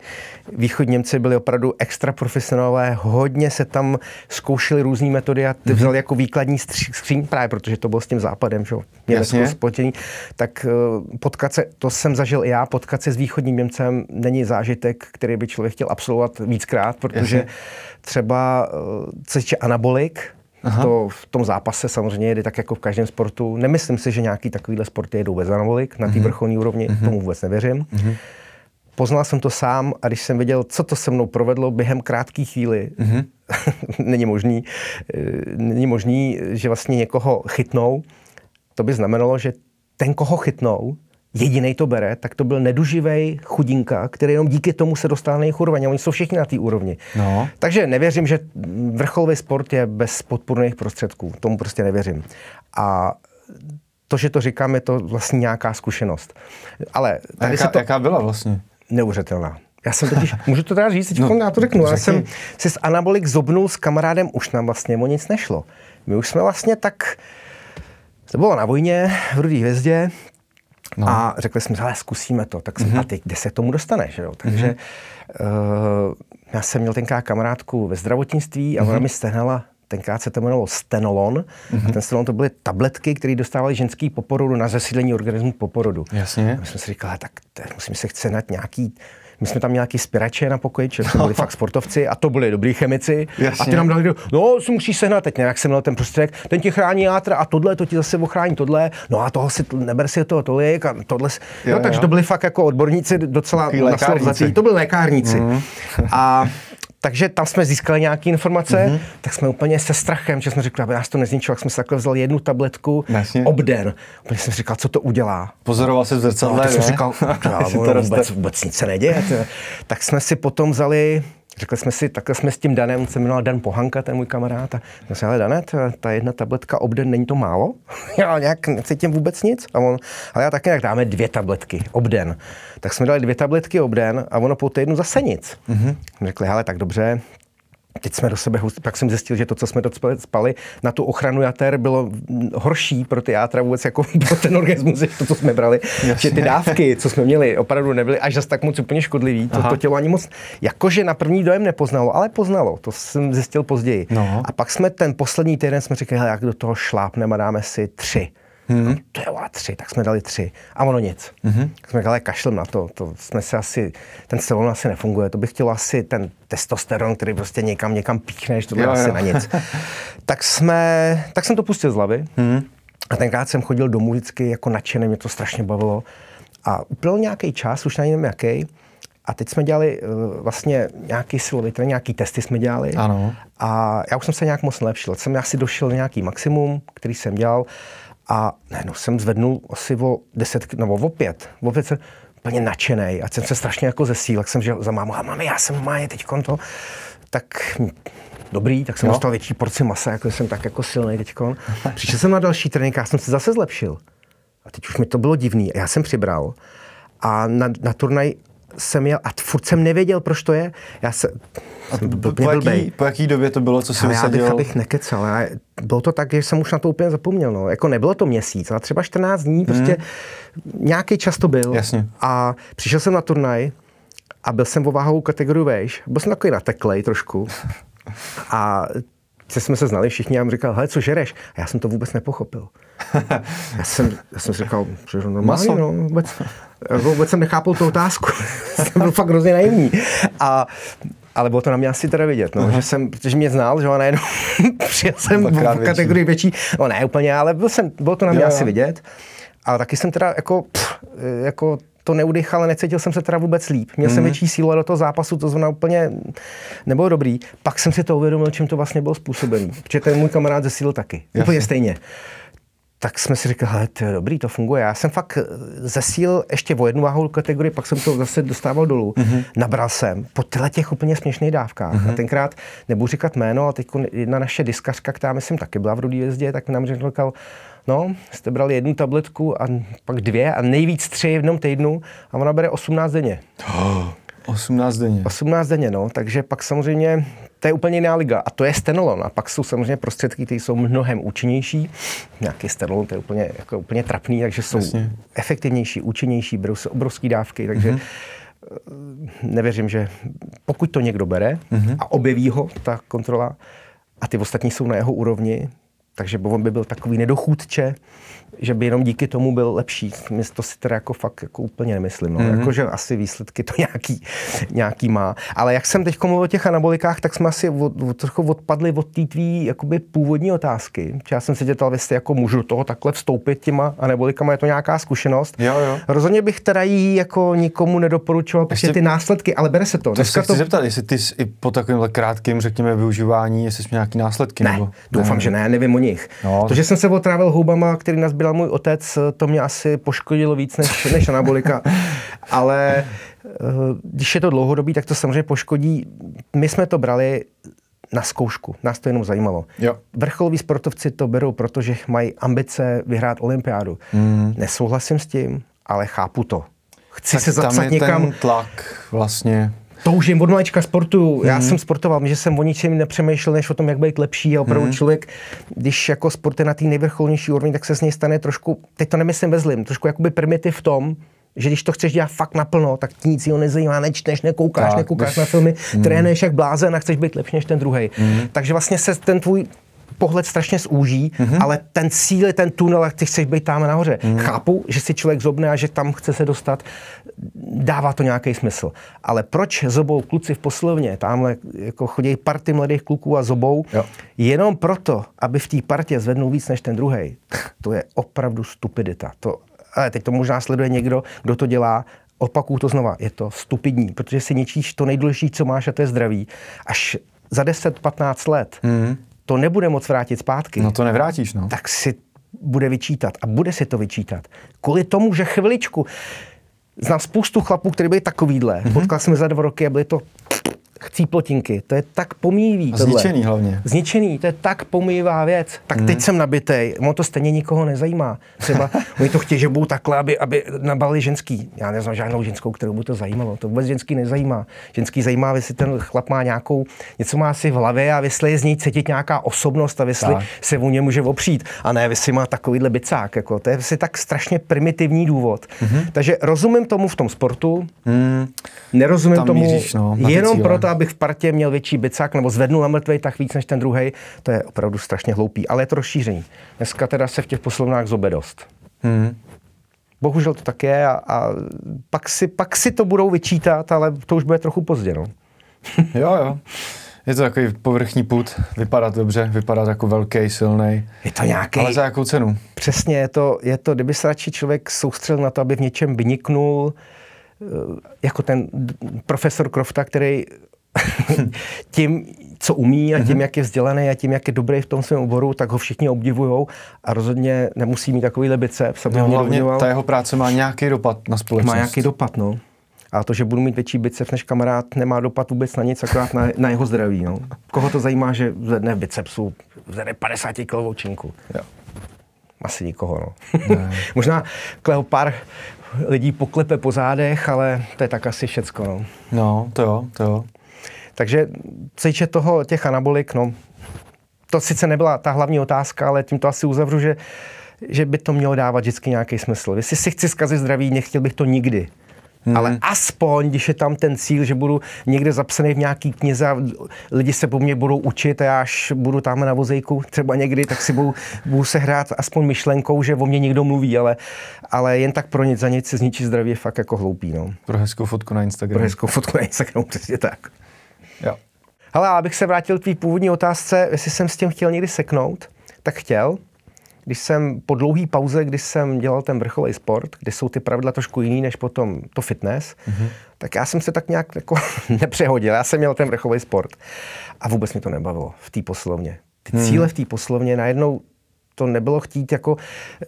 východní Němci byli opravdu extra profesionálové, hodně se tam zkoušeli různé metody a ty mm-hmm. vzali jako výkladní skříň právě, protože to bylo s tím západem, že Německo spojený, tak uh, potkat se, to jsem zažil i já, potkat se s východním Němcem není zážitek, který by člověk chtěl absolvovat víckrát, protože Jasně. třeba eh, co se anabolik, Aha. To v tom zápase samozřejmě jde tak jako v každém sportu. Nemyslím si, že nějaký takovýhle sporty jedou bez anabolik na té mm-hmm. vrcholní úrovni, mm-hmm. tomu vůbec nevěřím. Mm-hmm. Poznal jsem to sám a když jsem viděl, co to se mnou provedlo během krátké chvíli, mm-hmm. není možný, eh, není možný, že vlastně někoho chytnou. To by znamenalo, že ten, koho chytnou, jediný to bere, tak to byl neduživý chudinka, který jenom díky tomu se dostal na jejich úroveň. Oni jsou všichni na té úrovni. No. Takže nevěřím, že vrcholový sport je bez podpůrných prostředků. Tomu prostě nevěřím. A to, že to říkám, je to vlastně nějaká zkušenost. Ale tady jaká, se to... jaká byla vlastně? Neuvěřitelná. Já jsem totiž, můžu to teda říct, no, já to řeknu. Já jsem si s anabolik zobnul s kamarádem, už nám vlastně o nic nešlo. My už jsme vlastně tak, to bylo na vojně v Rudý hvězdě, No. A řekli jsme, ale zkusíme to. Tak jsme, mm-hmm. a teď, kde se tomu dostaneš? Jo? Takže mm-hmm. uh, já jsem měl tenkrát kamarádku ve zdravotnictví a mm-hmm. ona mi stehnala tenkrát se to jmenovalo stenolon. Mm-hmm. A ten stenolon to byly tabletky, které dostávali ženský poporodu na zesídlení organismu poporodu. Jasně. A my jsme si říkali, tak musím se chce na nějaký my jsme tam nějaký spirače na pokoji, že byli fakt sportovci a to byli dobrý chemici. Jasně. A ty nám dali, no, si musíš sehnat, teď nějak jsem měl ten prostředek, ten ti chrání játra a tohle, to ti zase ochrání tohle, no a toho si, neber si toho tolik a tohle. Jo, no, takže jo. to byli fakt jako odborníci docela na To byli lékárníci. Mm. A takže tam jsme získali nějaké informace, mm-hmm. tak jsme úplně se strachem, že jsme řekli, aby nás to nezničilo, tak jsme si takhle vzali jednu tabletku Jasně. obden. Úplně jsem říkal, co to udělá. Pozoroval se v zrcadle, no, jsem říkal, vůbec, vůbec nic se neděje. Tak jsme si potom vzali Řekli jsme si, takhle jsme s tím Danem, on se jmenoval Dan Pohanka, ten můj kamarád, a jsme ale Dane, ta, ta jedna tabletka obden, není to málo? já nějak necítím vůbec nic. A on, ale já taky nějak dáme dvě tabletky obden. Tak jsme dali dvě tabletky obden a ono po týdnu zase nic. Mm-hmm. Řekli, ale tak dobře, Teď jsme do sebe, pak jsem zjistil, že to, co jsme spali na tu ochranu jater, bylo horší pro ty játra vůbec jako pro ten organismus, to, co jsme brali. Jasně. Že ty dávky, co jsme měli, opravdu nebyly až zase tak moc úplně škodlivý. To, to tělo ani moc, jakože na první dojem nepoznalo, ale poznalo. To jsem zjistil později. No. A pak jsme ten poslední týden jsme řekli, jak do toho šlápneme a dáme si tři. Hmm. No, to je tři, tak jsme dali tři. A ono nic. Hmm. Tak jsme říkali, kašlem na to, to jsme se asi, ten stelon asi nefunguje, to bych chtěl asi ten testosteron, který prostě někam, někam píchneš, to jo, asi jo. na nic. tak jsme, tak jsem to pustil z hlavy. Hmm. A tenkrát jsem chodil domů vždycky jako nadšený, mě to strašně bavilo. A úplně nějaký čas, už nevím jaký, a teď jsme dělali uh, vlastně nějaký silový trénink, nějaký testy jsme dělali. Ano. A já už jsem se nějak moc nelepšil. Jsem asi došel na nějaký maximum, který jsem dělal. A najednou jsem zvednul asi o 10, nebo o 5, o 5 jsem úplně nadšený a jsem se strašně jako zesíl, jak jsem že za mámu, a mami, já jsem máje teď to, tak dobrý, tak jsem no. dostal větší porci masa, jako jsem tak jako silný teď. Přišel jsem na další trénink, já jsem se zase zlepšil. A teď už mi to bylo divný. Já jsem přibral a na, na turnaj jsem jel a furt jsem nevěděl, proč to je. Já se, a po, po, jaký, po jaký době to bylo, co si vysadil? Já bych, abych nekecal. Já, bylo to tak, že jsem už na to úplně zapomněl. No. Jako nebylo to měsíc, ale třeba 14 dní, prostě hmm. nějaký čas to byl. Jasně. A přišel jsem na turnaj a byl jsem o váhovou kategorii vejš. Byl jsem takový nateklej trošku. A se jsme se znali všichni a jsem říkal, hele, co žereš? A já jsem to vůbec nepochopil. já, jsem, já jsem říkal, že normálně, no, vůbec, vůbec jsem nechápal tu otázku. jsem byl fakt hrozně naivní. A ale bylo to na mě asi teda vidět, no, že jsem, protože mě znal, že najednou přijel jsem v kategorii větší. větší, no ne úplně, ale byl jsem, bylo to na mě jo, asi vidět. Ale taky jsem teda jako, pff, jako to neudych, ale necítil jsem se teda vůbec líp. Měl mm. jsem mhm. větší sílu do toho zápasu, to znamená úplně nebylo dobrý. Pak jsem si to uvědomil, čím to vlastně bylo způsobený. Protože ten můj kamarád zesílil taky. Jasně. Úplně stejně tak jsme si říkali, hele, to je dobrý, to funguje. Já jsem fakt zesíl ještě o jednu váhovou kategorii, pak jsem to zase dostával dolů. Mm-hmm. Nabral jsem po těle těch úplně směšných dávkách. Mm-hmm. A tenkrát, nebudu říkat jméno, ale teď jedna naše diskařka, která myslím taky byla v Rudý jezdě, tak nám řekl, no, jste brali jednu tabletku a pak dvě a nejvíc tři v jednom týdnu a ona bere 18 denně. Oh, 18 denně. 18 denně, no, takže pak samozřejmě to je úplně jiná liga a to je stenolon. A pak jsou samozřejmě prostředky, které jsou mnohem účinnější. Nějaký stenolon, to je úplně, jako úplně trapný, takže jsou Jasně. efektivnější, účinnější, berou se obrovské dávky, takže mm-hmm nevěřím, že pokud to někdo bere mm-hmm. a objeví ho ta kontrola a ty ostatní jsou na jeho úrovni, takže on by byl takový nedochůdče, že by jenom díky tomu byl lepší. To si teda jako fakt jako úplně nemyslím. No. Mm-hmm. Jako, že asi výsledky to nějaký, nějaký má. Ale jak jsem teď mluvil o těch anabolikách, tak jsme asi od, od, trochu odpadli od té tvý jakoby původní otázky. Já jsem se dětal, jestli jako můžu toho takhle vstoupit těma anabolikama, je to nějaká zkušenost. Jo, jo. Rozhodně bych teda jí jako nikomu nedoporučoval, protože ty následky, ale bere se to. To se chci to... zeptat, jestli ty i po takovémhle krátkém, řekněme, využívání, jestli jsi nějaký následky. Ne, nebo... doufám, ne. že ne, nevím o nich. No. To, že jsem se otrávil houbama, který nás byl můj otec, to mě asi poškodilo víc než, než anabolika. Ale eh, když je to dlouhodobý, tak to samozřejmě poškodí. My jsme to brali na zkoušku. Nás to jenom zajímalo. Jo. Vrcholoví sportovci to berou, protože mají ambice vyhrát olympiádu. Mm. Nesouhlasím s tím, ale chápu to. Chci tak se zapsat někam. ten tlak vlastně to už jen od malička sportu. Já mm. jsem sportoval, že jsem o ničem nepřemýšlel, než o tom, jak být lepší. A opravdu mm. člověk, když jako sport je na té nejvrcholnější úrovni, tak se s něj stane trošku, teď to nemyslím ve zlým, trošku jakoby primitiv v tom, že když to chceš dělat fakt naplno, tak ti nic jiného nezajímá, nečteš, nekoukáš, tak, nekoukáš když, na filmy, mm. trénuješ jak blázen a chceš být lepší než ten druhý. Mm. Takže vlastně se ten tvůj pohled strašně zúží, mm-hmm. ale ten cíl je ten tunel a ty chceš být tam nahoře. Mm-hmm. Chápu, že si člověk zobne a že tam chce se dostat, dává to nějaký smysl. Ale proč zobou kluci v poslovně, tamhle jako chodí party mladých kluků a zobou, jo. jenom proto, aby v té partě zvednul víc než ten druhý, to je opravdu stupidita. To, ale teď to možná sleduje někdo, kdo to dělá, opakuju to znova, je to stupidní, protože si ničíš to nejdůležitější, co máš, a to je zdraví. Až za 10-15 let mm to nebude moc vrátit zpátky, no to nevrátíš, no. tak si bude vyčítat a bude si to vyčítat. Kvůli tomu, že chviličku, znám spoustu chlapů, kteří byli takovýhle. Mm-hmm. Potkal jsem za dva roky a byli to chcíplotinky. To je tak pomývý. A zničený hlavně. Zničený, to je tak pomývá věc. Tak mm. teď jsem nabitej, ono to stejně nikoho nezajímá. Třeba oni to chtějí, že budou takhle, aby, aby nabali ženský. Já neznám žádnou ženskou, kterou by to zajímalo. To vůbec ženský nezajímá. Ženský zajímá, jestli ten chlap má nějakou, něco má asi v hlavě a jestli je z něj cítit nějaká osobnost a jestli tak. se u něj může opřít. A ne, jestli má takovýhle bicák. Jako. To je asi tak strašně primitivní důvod. Mm-hmm. Takže rozumím tomu v tom sportu, mm. nerozumím Tam tomu míříš, no, jenom proto, to, abych v partě měl větší bicák nebo zvednul na mrtvej tak víc než ten druhý, to je opravdu strašně hloupý. Ale je to rozšíření. Dneska teda se v těch poslovnách zobe dost. Hmm. Bohužel to tak je a, a pak, si, pak si to budou vyčítat, ale to už bude trochu pozdě. No. jo, jo. Je to takový povrchní put, vypadá dobře, vypadá jako velký, silný. Je to nějaký. Ale za jakou cenu? Přesně, je to, je to, kdyby se radši člověk soustředil na to, aby v něčem vyniknul, eh, jako ten profesor Krofta, který tím, co umí a tím, mm-hmm. jak je vzdělaný a tím, jak je dobrý v tom svém oboru, tak ho všichni obdivují a rozhodně nemusí mít takový lebice. No, hlavně ta jeho práce má nějaký dopad na společnost. Má nějaký dopad, no. A to, že budu mít větší biceps než kamarád, nemá dopad vůbec na nic, akorát na, na jeho zdraví. No. Koho to zajímá, že zvedne v bicepsu, zvedne 50 kilovou činku? Jo. Asi nikoho, no. Možná Kleo pár lidí poklepe po zádech, ale to je tak asi všecko, no. No, to jo, to jo. Takže co toho těch anabolik, no, to sice nebyla ta hlavní otázka, ale tím to asi uzavřu, že, že by to mělo dávat vždycky nějaký smysl. Jestli si chci zkazit zdraví, nechtěl bych to nikdy. Hmm. Ale aspoň, když je tam ten cíl, že budu někde zapsaný v nějaký knize a lidi se po mně budou učit a já až budu tam na vozejku třeba někdy, tak si budu, budu se hrát aspoň myšlenkou, že o mě někdo mluví, ale, ale jen tak pro nic za nic se zničí zdraví je fakt jako hloupý. No. Pro hezkou fotku na Instagramu. Pro hezkou fotku na Instagramu, přesně tak. Jo. Ale abych se vrátil k tvý původní otázce, jestli jsem s tím chtěl někdy seknout, tak chtěl. Když jsem po dlouhé pauze, když jsem dělal ten vrcholový sport, kde jsou ty pravidla trošku jiný než potom to fitness, mm-hmm. tak já jsem se tak nějak jako nepřehodil. Já jsem měl ten vrcholový sport a vůbec mi to nebavilo v té poslovně. Ty hmm. cíle v té poslovně najednou to nebylo chtít jako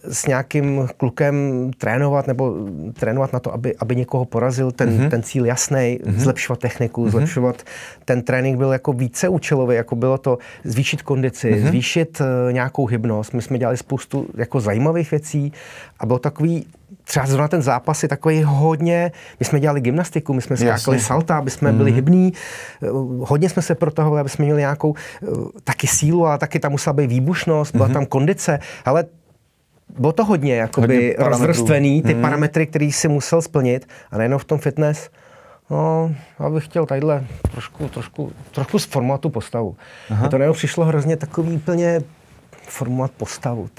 s nějakým klukem trénovat nebo trénovat na to, aby, aby někoho porazil, ten, mm-hmm. ten cíl jasný, mm-hmm. zlepšovat techniku, mm-hmm. zlepšovat, ten trénink byl jako více účelový, jako bylo to zvýšit kondici, mm-hmm. zvýšit uh, nějakou hybnost. My jsme dělali spoustu jako zajímavých věcí a bylo takový třeba zrovna ten zápas je takový hodně, my jsme dělali gymnastiku, my jsme skákali Jasně. salta, aby jsme mm. byli mhm. hybní, eh, hodně jsme se protahovali, aby jsme měli nějakou eh, taky sílu, ale taky tam musela být výbušnost, byla mm. tam kondice, ale bylo to hodně, jakoby hodně rozvrstvený, ty mm. parametry, které si musel splnit a nejenom v tom fitness, No, já bych chtěl tadyhle trošku, trošku, trošku zformovat tu postavu. Aha. to nejenom přišlo hrozně takový úplně formovat postavu.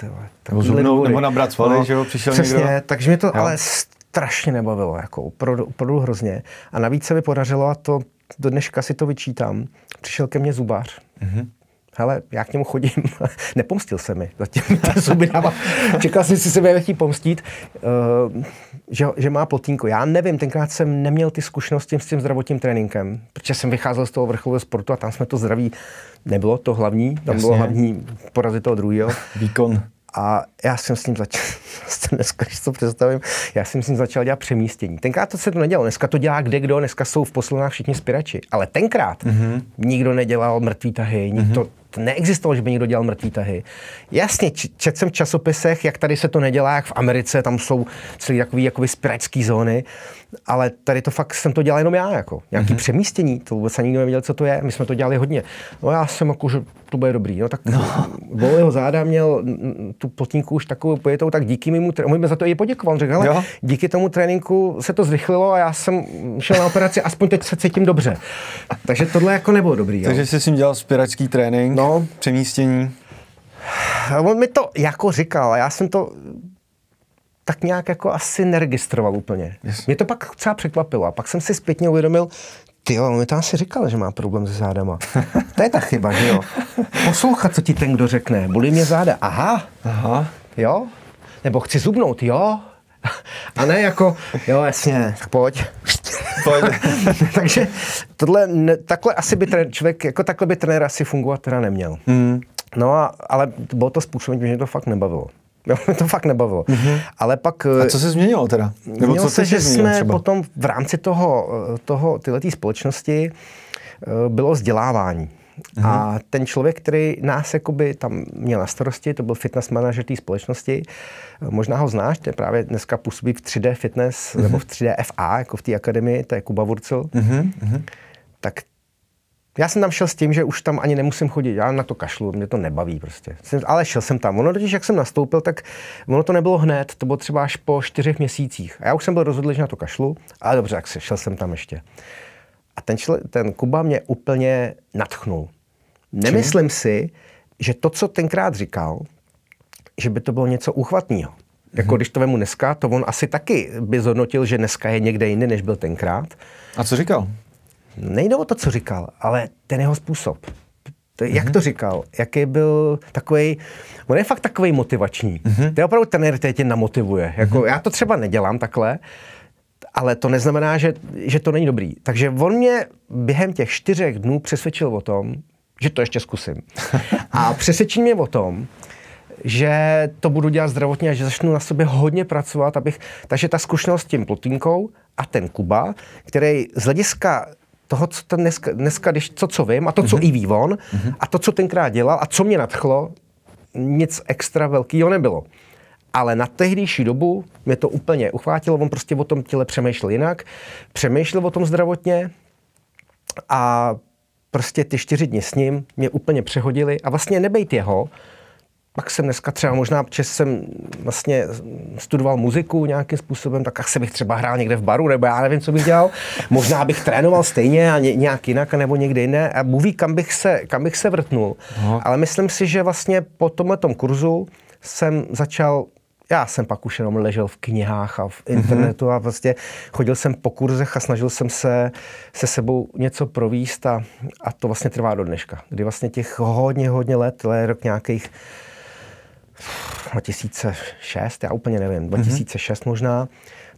Nebo zubnout, nebo nabrat svaly, no, že jo, přišel přesně, někdo. takže mě to jo. ale strašně nebavilo, jako opravdu, opravdu hrozně. A navíc se mi podařilo, a to do dneška si to vyčítám, přišel ke mně zubař. Mm-hmm. Hele, já k němu chodím, nepomstil se mi, zatím ty zuby. Čekal jsem si se bude chtít pomstit, uh, že, že má plotínko. Já nevím, tenkrát jsem neměl ty zkušenosti s tím zdravotním tréninkem, protože jsem vycházel z toho vrcholového sportu a tam jsme to zdraví nebylo to hlavní, tam Jasně. bylo hlavní porazit toho druhého. Výkon. A já jsem s ním začal, dneska, když to představím, já jsem s ním začal dělat přemístění. Tenkrát to se to nedělalo, dneska to dělá kde kdo, dneska jsou v poslednách všichni spirači. Ale tenkrát mm-hmm. nikdo nedělal mrtvý tahy, nikdo, mm-hmm neexistovalo, že by někdo dělal mrtvý tahy. Jasně, četl jsem v časopisech, jak tady se to nedělá, jak v Americe, tam jsou celý takový jakoby zóny, ale tady to fakt jsem to dělal jenom já, jako nějaký mm-hmm. přemístění, to vůbec ani nikdo nevěděl, co to je, my jsme to dělali hodně. No já jsem jako, že to bude dobrý, no tak no. jeho záda měl tu plotníku už takovou pojetou, tak díky mému, on mi za to i poděkoval, řekl, ale díky tomu tréninku se to zrychlilo a já jsem šel na operaci, aspoň teď se cítím dobře. Takže tohle jako nebylo dobrý. Takže jsi s ním dělal spiračský trénink, no. přemístění. On mi to jako říkal, já jsem to tak nějak jako asi neregistroval úplně. Yes. Mě to pak třeba překvapilo a pak jsem si zpětně uvědomil, ty jo, mi to asi říkal, že má problém se zádama. to je ta chyba, že jo? Poslouchat, co ti ten kdo řekne. Bolí mě záda. Aha. Aha. Jo? Nebo chci zubnout, jo? A ne jako, jo, jasně, tak pojď. pojď. Takže tohle, ne, takhle asi by trenér, člověk, jako takhle by trenér asi fungovat teda neměl. Mm. No a, ale bylo to způsobem, že mě to fakt nebavilo. Jo, mě to fakt nebavilo. Mm-hmm. Ale pak... A co se změnilo teda? Nebo co se, že jsme třeba? potom v rámci toho, toho tyhletý společnosti eh, bylo vzdělávání. Mm-hmm. A ten člověk, který nás jakoby tam měl na starosti, to byl fitness manager té společnosti, možná ho znáš, je právě dneska působí v 3D fitness, mm-hmm. nebo v 3D FA, jako v té akademii, to je Kuba Wurzel. Mm-hmm. Tak já jsem tam šel s tím, že už tam ani nemusím chodit, já na to kašlu, mě to nebaví prostě. Ale šel jsem tam. Ono totiž, jak jsem nastoupil, tak ono to nebylo hned, to bylo třeba až po čtyřech měsících. A já už jsem byl rozhodl, že na to kašlu, ale dobře, tak šel jsem tam ještě. A ten, čl- ten Kuba mě úplně natchnul. Nemyslím Čím? si, že to, co tenkrát říkal, že by to bylo něco uchvatného. Jako hmm. když to vemu dneska, to on asi taky by zhodnotil, že dneska je někde jinde, než byl tenkrát. A co říkal? Nejde o to, co říkal, ale ten jeho způsob. To, mm-hmm. Jak mhm. to říkal? Jaký byl takový, on je fakt takový motivační. Mm-hmm. To je opravdu ten, který tě namotivuje. Jako, mm-hmm. Já to třeba nedělám takhle, ale to neznamená, že, že to není dobrý. Takže on mě během těch čtyřech dnů přesvědčil o tom, že to ještě zkusím. A přesvědčil mě o tom, že to budu dělat zdravotně a že začnu na sobě hodně pracovat, abych, takže ta zkušenost s tím plotínkou a ten Kuba, který z hlediska toho, co ten dneska, dneska když to, co vím, a to, co mm-hmm. i ví on, mm-hmm. a to, co tenkrát dělal, a co mě nadchlo, nic extra velkého nebylo. Ale na tehdejší dobu mě to úplně uchvátilo, on prostě o tom těle přemýšlel jinak, přemýšlel o tom zdravotně a prostě ty čtyři dny s ním mě úplně přehodili a vlastně nebejt jeho, pak jsem dneska třeba možná, protože jsem vlastně studoval muziku nějakým způsobem, tak asi bych třeba hrál někde v baru, nebo já nevím, co bych dělal. Možná bych trénoval stejně a ně, nějak jinak, nebo někde jiné. A mluví, kam bych se, kam bych se vrtnul. Aha. Ale myslím si, že vlastně po tomhle kurzu jsem začal Já jsem pak už jenom ležel v knihách a v internetu mm-hmm. a prostě chodil jsem po kurzech a snažil jsem se se sebou něco províst a, a to vlastně trvá do dneška. Kdy vlastně těch hodně, hodně let, to je rok nějakých 2006, já úplně nevím, 2006 mm-hmm. možná,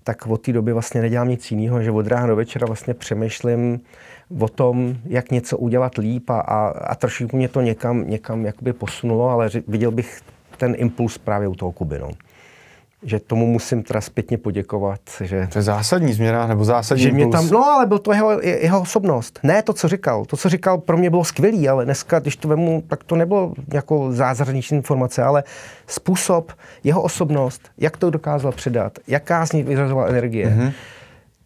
tak od té doby vlastně nedělám nic jiného, že od rána do večera vlastně přemýšlím o tom, jak něco udělat líp a, a, a trošku mě to někam, někam jakoby posunulo, ale viděl bych ten impuls právě u toho Kuby. No že tomu musím teda zpětně poděkovat. Že, to je zásadní změna, nebo zásadní že mě tam, No, ale byl to jeho, jeho osobnost. Ne to, co říkal. To, co říkal, pro mě bylo skvělý, ale dneska, když to vemu, tak to nebylo jako zázračnější informace, ale způsob, jeho osobnost, jak to dokázal předat, jaká z ní vyřazovala energie. Mm-hmm.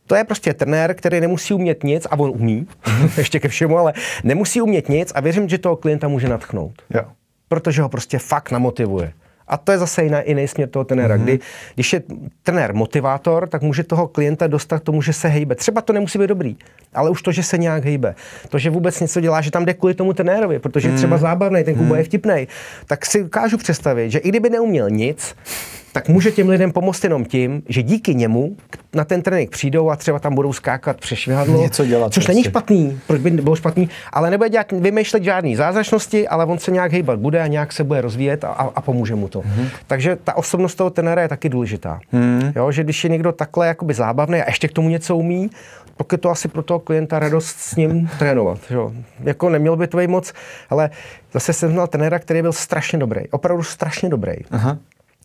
To je prostě trenér, který nemusí umět nic, a on umí, mm-hmm. ještě ke všemu, ale nemusí umět nic a věřím, že toho klienta může natchnout. Jo. Protože ho prostě fakt namotivuje. A to je zase jiná, jiný směr toho trenéra. Mm-hmm. Kdy, když je trenér motivátor, tak může toho klienta dostat k tomu, že se hejbe. Třeba to nemusí být dobrý, ale už to, že se nějak hejbe. To, že vůbec něco dělá, že tam jde kvůli tomu trenérovi, protože je třeba mhm. zábavný, ten Kuba mm. je vtipný, tak si ukážu představit, že i kdyby neuměl nic, tak může těm lidem pomoct jenom tím, že díky němu na ten trénink přijdou a třeba tam budou skákat přešvihadlo. Něco dělat. Což prostě. není špatný, proč by bylo špatný, ale nebude dělat, vymýšlet žádný zázračnosti, ale on se nějak hejbat bude a nějak se bude rozvíjet a, a pomůže mu to. Mm-hmm. Takže ta osobnost toho trenéra je taky důležitá. Mm-hmm. Jo, že když je někdo takhle jakoby zábavný a ještě k tomu něco umí, pak je to asi pro toho klienta radost s ním trénovat. Jo. Jako neměl by to být moc, ale zase jsem znal trenéra, který byl strašně dobrý, opravdu strašně dobrý. Aha.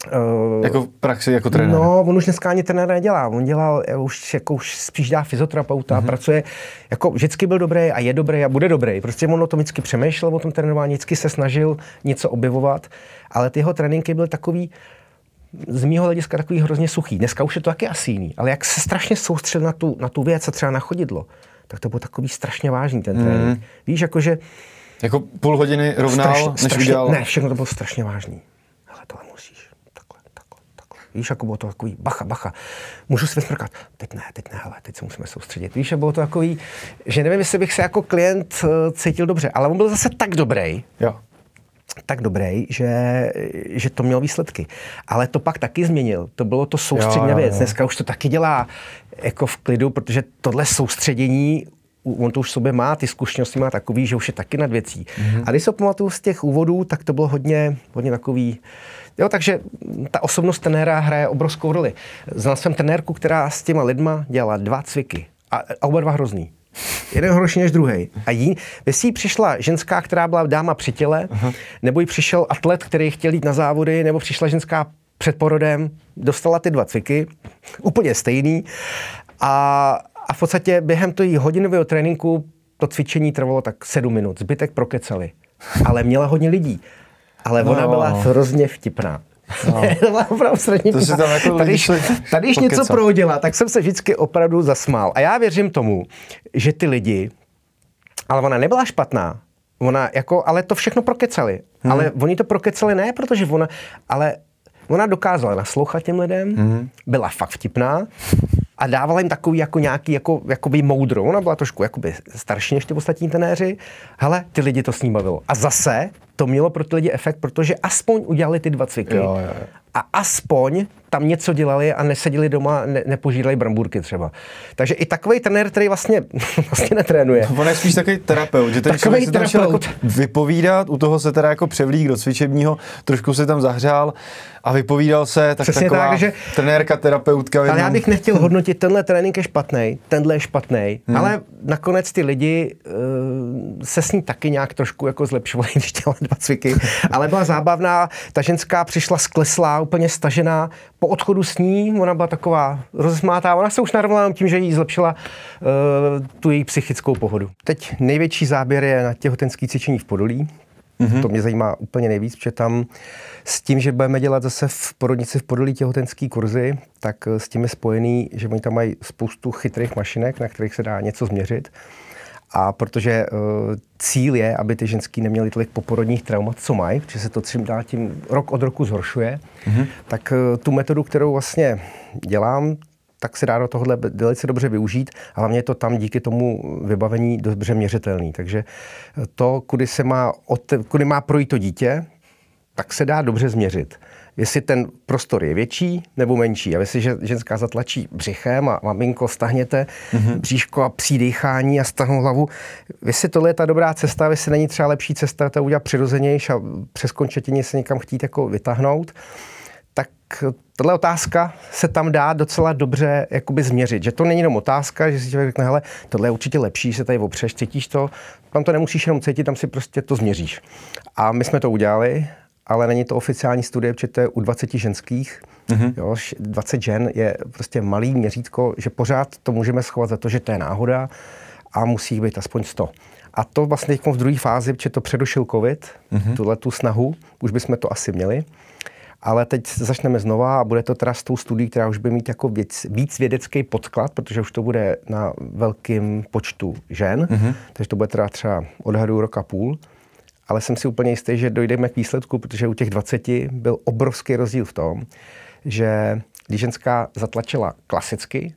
Uh, jako v praxi, jako trenér? No, on už dneska ani trenér nedělá. On dělal, eh, už, jako, už spíš dá fyzoterapeuta, uh-huh. pracuje, jako vždycky byl dobrý a je dobrý a bude dobrý. Prostě on o tom vždycky přemýšlel, o tom trénování, vždycky se snažil něco objevovat, ale ty jeho tréninky byly takový, z mého hlediska takový hrozně suchý. Dneska už je to taky asi jiný, ale jak se strašně soustředil na tu, na tu věc a třeba na chodidlo, tak to byl takový strašně vážný ten trénink. Mm. Víš, jakože... Jako půl hodiny rovnal, než strašně, udělal... Ne, všechno to bylo strašně vážný. Ale tohle musíš. Víš, jako bylo to takový bacha, bacha. Můžu si vysmrkat. Teď ne, teď ne, ale teď se musíme soustředit. Víš, a bylo to takový, že nevím, jestli bych se jako klient eh, cítil dobře, ale on byl zase tak dobrý, jo tak dobrý, že, že to mělo výsledky. Ale to pak taky změnil. To bylo to soustřední věc. Dneska už to taky dělá jako v klidu, protože tohle soustředění on to už v sobě má, ty zkušenosti má takový, že už je taky nad věcí. Mm-hmm. A když se pamatuju z těch úvodů, tak to bylo hodně, hodně takový, Jo, takže ta osobnost trenéra hraje obrovskou roli. Znal jsem trenérku, která s těma lidma dělala dva cviky. A, a oba dva hrozný. Jeden horší než druhý. A jí, si přišla ženská, která byla dáma při těle, Aha. nebo jí přišel atlet, který chtěl jít na závody, nebo přišla ženská před porodem, dostala ty dva cviky, úplně stejný. A, a v podstatě během toho hodinového tréninku to cvičení trvalo tak sedm minut. Zbytek prokecali. Ale měla hodně lidí. Ale ona no. byla hrozně vtipná. No. to byla opravdu sredně to tam jako tady, tady když něco prohodila, tak jsem se vždycky opravdu zasmál. A já věřím tomu, že ty lidi, ale ona nebyla špatná, ona jako, ale to všechno prokecali. Hmm. Ale oni to prokecali ne, protože ona, ale ona dokázala naslouchat těm lidem, hmm. byla fakt vtipná a dávala jim takový jako nějaký jako, jakoby moudro. Ona byla trošku jakoby starší než ty ostatní tenéři. Hele, ty lidi to s ní bavilo. A zase to mělo pro ty lidi efekt, protože aspoň udělali ty dva cviky. Jo, jo. A aspoň tam něco dělali a neseděli doma, ne, nepožírali brambůrky třeba. Takže i takový trenér, který vlastně, vlastně netrénuje. On je spíš takový terapeut, že ten takový člověk se tam jako vypovídat, u toho se teda jako převlík do cvičebního, trošku se tam zahřál a vypovídal se, tak Přesně taková tak, že, trenérka, terapeutka. Ale já bych nechtěl hodnotit, tenhle trénink je špatný, tenhle je špatný, hmm. ale nakonec ty lidi uh, se s ní taky nějak trošku jako zlepšovali, když dělali dva cviky, ale byla zábavná, ta ženská přišla skleslá, úplně stažená, po odchodu s ní, ona byla taková rozmátá, ona se už narovnala tím, že jí zlepšila uh, tu její psychickou pohodu. Teď největší záběr je na těhotenský cvičení v Podolí, Mm-hmm. To mě zajímá úplně nejvíc, protože tam s tím, že budeme dělat zase v porodnici v Podolí těhotenský kurzy, tak eh, s tím je spojený, že oni tam mají spoustu chytrých mašinek, na kterých se dá něco změřit. A protože uh, cíl je, aby ty ženský neměly tolik poporodních traumat, co mají, protože se to čím dál tím rok od roku zhoršuje, mm-hmm. tak uh, tu metodu, kterou vlastně dělám, tak se dá do tohohle velice dobře využít a hlavně je to tam díky tomu vybavení dobře měřitelný. Takže to, kudy, se má, kudy má projít to dítě, tak se dá dobře změřit jestli ten prostor je větší nebo menší. A jestli ženská zatlačí břichem a maminko stahněte mm-hmm. bříško a pří dýchání a stahnu hlavu, jestli tohle je ta dobrá cesta, jestli není třeba lepší cesta to udělat přirozenější a přes končetině se někam chtít jako vytáhnout, tak tahle otázka se tam dá docela dobře jakoby změřit. Že to není jenom otázka, že si člověk řekne, hele, tohle je určitě lepší, se tady opřeš, cítíš to, tam to nemusíš jenom cítit, tam si prostě to změříš. A my jsme to udělali ale není to oficiální studie, protože to je u 20 ženských. Mm-hmm. Jo, 20 žen je prostě malý měřítko, že pořád to můžeme schovat za to, že to je náhoda a musí být aspoň 100. A to vlastně v druhé fázi, protože to předušil covid, mm-hmm. tuhle tu snahu, už bychom to asi měli. Ale teď začneme znova a bude to teda s tou studií, která už bude mít jako víc, víc vědecký podklad, protože už to bude na velkém počtu žen, mm-hmm. takže to bude teda třeba odhadu roka půl ale jsem si úplně jistý, že dojdeme k výsledku, protože u těch 20 byl obrovský rozdíl v tom, že když ženská zatlačila klasicky,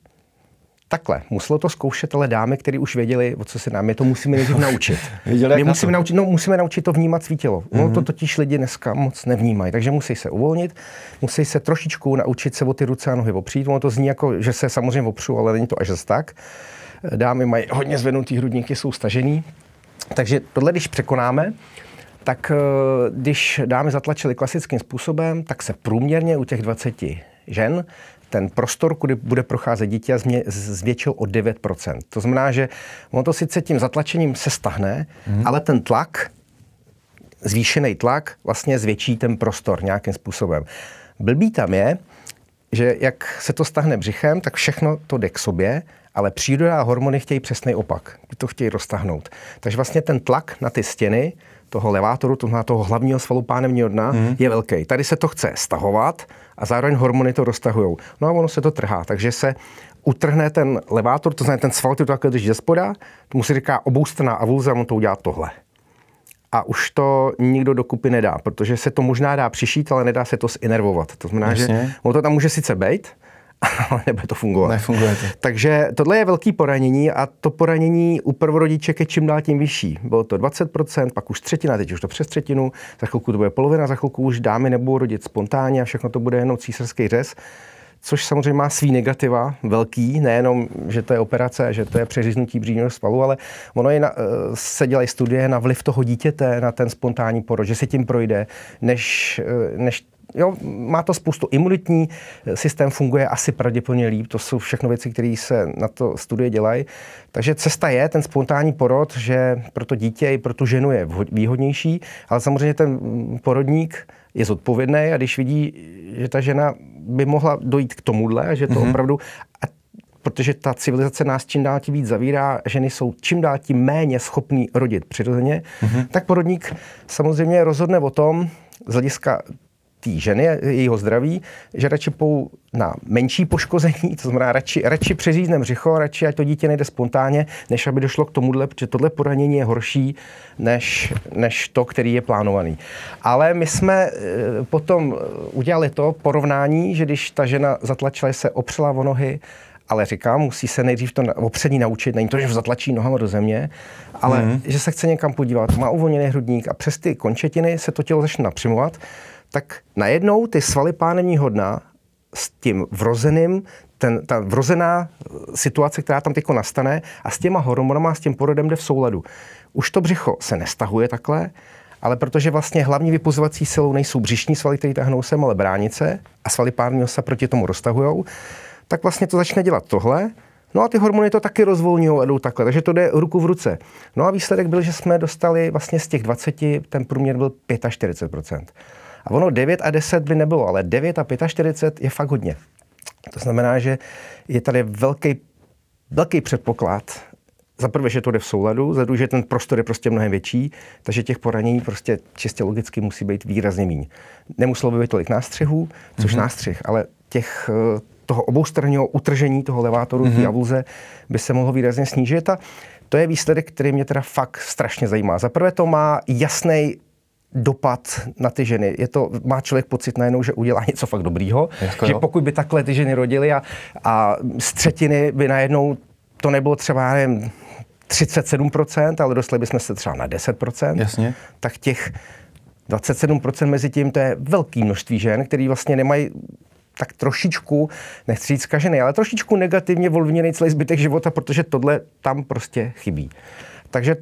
takhle, muselo to zkoušet ale dámy, které už věděli, o co se nám, my to musíme nejdřív naučit. Věděli, my musíme naučit, no, musíme naučit to vnímat svý tělo. Mm-hmm. No to mhm. totiž lidi dneska moc nevnímají, takže musí se uvolnit, musí se trošičku naučit se o ty ruce a nohy opřít. Ono to zní jako, že se samozřejmě opřu, ale není to až tak. Dámy mají hodně zvednutý hrudníky, jsou stažený. Takže tohle, když překonáme, tak eh, když dámy zatlačily klasickým způsobem, tak se průměrně u těch 20 žen ten prostor, kudy bude procházet dítě, zvětšil o 9%. To znamená, že ono to sice tím zatlačením se stahne, mm. ale ten tlak, zvýšený tlak, vlastně zvětší ten prostor nějakým způsobem. Blbý tam je, že jak se to stahne břichem, tak všechno to jde k sobě, ale příroda a hormony chtějí přesný opak. Ty to chtějí roztahnout. Takže vlastně ten tlak na ty stěny toho levátoru, to znamená toho hlavního svalu pánevního dna, mm. je velký. Tady se to chce stahovat a zároveň hormony to roztahují. No a ono se to trhá, takže se utrhne ten levátor, to znamená ten sval, to takhle drží ze spoda, tomu se říká oboustranná avulze a on to udělá tohle. A už to nikdo dokupy nedá, protože se to možná dá přišít, ale nedá se to zinervovat. To znamená, Jasně. že ono to tam může sice být, ale nebude to fungovat. Nefunguje to. Takže tohle je velký poranění a to poranění u prvorodiček je čím dál tím vyšší. Bylo to 20%, pak už třetina, teď už to přes třetinu, za chvilku to bude polovina, za chvilku už dámy nebudou rodit spontánně a všechno to bude jenom císařský řez což samozřejmě má svý negativa, velký, nejenom, že to je operace, že to je přeříznutí bříšního svalu, ale ono je na, eh, se dělají studie na vliv toho dítěte na ten spontánní porod, že si tím projde, než, eh, než Jo, má to spoustu. Imunitní systém funguje asi pravděpodobně líp. To jsou všechno věci, které se na to studie dělají. Takže cesta je ten spontánní porod, že pro to dítě i pro tu ženu je výhodnější, ale samozřejmě ten porodník je zodpovědný a když vidí, že ta žena by mohla dojít k tomuhle, že to mm-hmm. opravdu... A protože ta civilizace nás čím dál tím víc zavírá, ženy jsou čím dál tím méně schopný rodit přirozeně, mm-hmm. tak porodník samozřejmě rozhodne o tom, z hlediska té ženy, jejího zdraví, že radši pou na menší poškození, to znamená radši, radši přeřízne břicho, radši ať to dítě nejde spontánně, než aby došlo k tomuhle, protože tohle poranění je horší než, než to, který je plánovaný. Ale my jsme e, potom udělali to porovnání, že když ta žena zatlačila se opřela o nohy, ale říkám, musí se nejdřív to opřední naučit, není to, že zatlačí nohama do země, ale mm. že se chce někam podívat, má uvolněný hrudník a přes ty končetiny se to tělo začne napřimovat tak najednou ty svaly pánevního dna s tím vrozeným, ten, ta vrozená situace, která tam teď nastane a s těma hormonama, s tím porodem jde v souladu. Už to břicho se nestahuje takhle, ale protože vlastně hlavní vypuzovací silou nejsou břišní svaly, které tahnou sem, ale bránice a svaly pánevního se proti tomu roztahujou, tak vlastně to začne dělat tohle, No a ty hormony to taky rozvolňují a jdou takhle, takže to jde ruku v ruce. No a výsledek byl, že jsme dostali vlastně z těch 20, ten průměr byl 45%. A ono 9 a 10 by nebylo, ale 9 a 45 je fakt hodně. To znamená, že je tady velký, velký předpoklad, za prvé, že to jde v souladu, za druhé, že ten prostor je prostě mnohem větší, takže těch poranění prostě čistě logicky musí být výrazně méně. Nemuselo by být tolik nástřihů, což mm-hmm. nástřih, ale těch eh, toho oboustranného utržení toho levátoru, mm-hmm. té avulze, by se mohlo výrazně snížit. A to je výsledek, který mě teda fakt strašně zajímá. Za prvé to má jasný dopad na ty ženy. Je to, má člověk pocit najednou, že udělá něco fakt dobrýho, jako že jo. pokud by takhle ty ženy rodily a, a z třetiny by najednou to nebylo třeba, nevím, 37%, ale dostali bychom se třeba na 10%, Jasně. tak těch 27% mezi tím, to je velký množství žen, který vlastně nemají tak trošičku, nechci říct zkažený, ale trošičku negativně volvněný celý zbytek života, protože tohle tam prostě chybí. Takže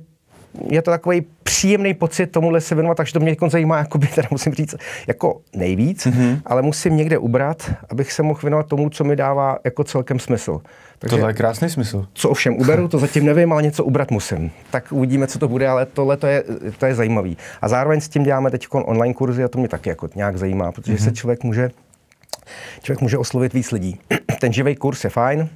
je to takový příjemný pocit tomuhle se věnovat, takže to mě zajímá, jakoby, teda musím říct, jako nejvíc, mm-hmm. ale musím někde ubrat, abych se mohl věnovat tomu, co mi dává jako celkem smysl. Takže, Tohle je krásný smysl. Co ovšem uberu, to zatím nevím, ale něco ubrat musím. Tak uvidíme, co to bude, ale tohle to je, to je zajímavý. A zároveň s tím děláme teď online kurzy a to mě taky jako nějak zajímá, protože mm-hmm. se člověk může, člověk může oslovit víc lidí. Ten živý kurz je fajn,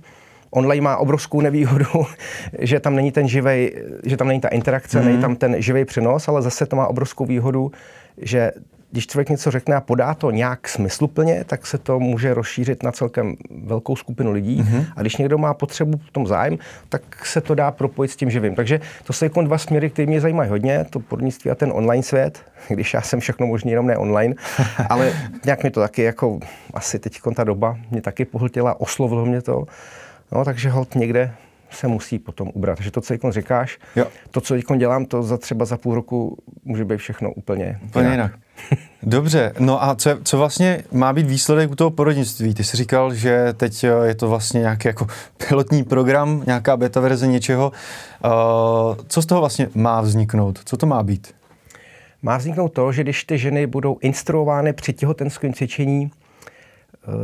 online má obrovskou nevýhodu, že tam není ten živej, že tam není ta interakce, mm. není tam ten živý přenos, ale zase to má obrovskou výhodu, že když člověk něco řekne a podá to nějak smysluplně, tak se to může rozšířit na celkem velkou skupinu lidí. Mm-hmm. A když někdo má potřebu v tom zájem, tak se to dá propojit s tím živým. Takže to jsou jako dva směry, které mě zajímají hodně, to podnictví a ten online svět, když já jsem všechno možný, jenom ne online, ale nějak mi to taky jako asi teď ta doba mě taky pohltila, oslovilo mě to. No, takže hold někde se musí potom ubrat. Takže to, co teď říkáš, jo. to, co teď dělám, to za třeba za půl roku může být všechno úplně, úplně jinak. jinak. Dobře, no a co, co vlastně má být výsledek u toho porodnictví? Ty jsi říkal, že teď eh, je to vlastně nějaký jako pilotní program, nějaká beta verze něčeho. Uh, co z toho vlastně má vzniknout? Co to má být? Má vzniknout to, že když ty ženy budou instruovány při těhotenském cvičení,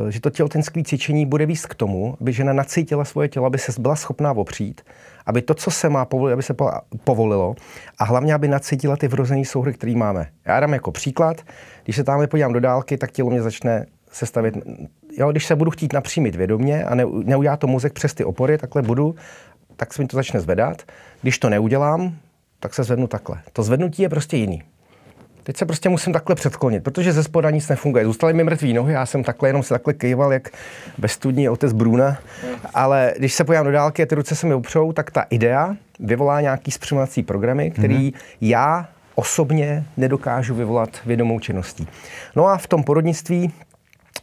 že to těhotenské cvičení bude víc k tomu, aby žena nacítila svoje tělo, aby se byla schopná opřít, aby to, co se má povolit, aby se povolilo a hlavně, aby nacítila ty vrozené souhry, které máme. Já dám jako příklad, když se tamhle podívám do dálky, tak tělo mě začne se stavit, jo, když se budu chtít napřímit vědomě a ne, neudělá to mozek přes ty opory, takhle budu, tak se mi to začne zvedat. Když to neudělám, tak se zvednu takhle. To zvednutí je prostě jiný. Teď se prostě musím takhle předklonit, protože ze spoda nic nefunguje. Zůstaly mi mrtvý nohy, já jsem takhle jenom se takhle kejval, jak bez studní otec Bruna. Ale když se pojám do dálky a ty ruce se mi opřou, tak ta idea vyvolá nějaký zpřimovací programy, který mm-hmm. já osobně nedokážu vyvolat vědomou činností. No a v tom porodnictví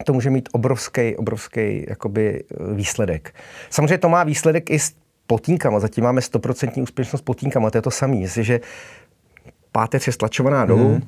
to může mít obrovský, obrovský jakoby e, výsledek. Samozřejmě to má výsledek i s potínkama. Zatím máme 100% úspěšnost potínkama, to je to samé. Jestliže páteř je stlačovaná dolů, mm.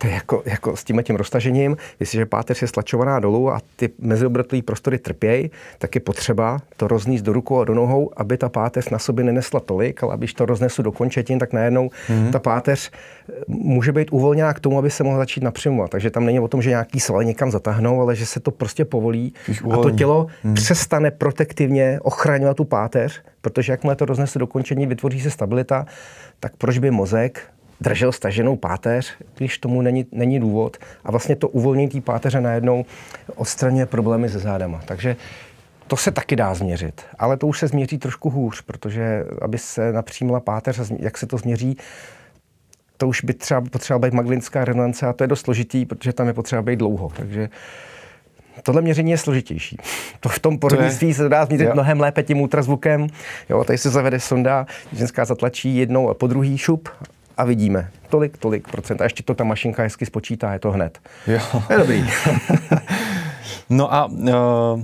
To je jako, jako s tím tím roztažením, jestliže páteř je stlačovaná dolů a ty meziobratlové prostory trpějí, tak je potřeba to rozníst do rukou a do nohou, aby ta páteř na sobě nenesla tolik, ale když to roznesu do končetin, tak najednou mm-hmm. ta páteř eh, může být uvolněná k tomu, aby se mohla začít napřimovat. Takže tam není o tom, že nějaký svaly někam zatáhnou, ale že se to prostě povolí a to tělo mm. přestane protektivně ochraňovat tu páteř, protože jakmile to roznesu do končení, vytvoří se stabilita, tak proč by mozek držel staženou páteř, když tomu není, není důvod. A vlastně to uvolnění té páteře najednou odstraňuje problémy se zádama. Takže to se taky dá změřit, ale to už se změří trošku hůř, protože aby se napřímila páteř, jak se to změří, to už by třeba potřeba být magdalinská rezonance a to je dost složitý, protože tam je potřeba být dlouho. Takže Tohle měření je složitější. To v tom porodnictví se dá změřit mnohem lépe tím ultrazvukem. Jo, tady se zavede sonda, ženská zatlačí jednou a po druhý šup a vidíme tolik, tolik procent. A ještě to ta mašinka hezky spočítá, je to hned. Jo. Je dobrý. no a uh,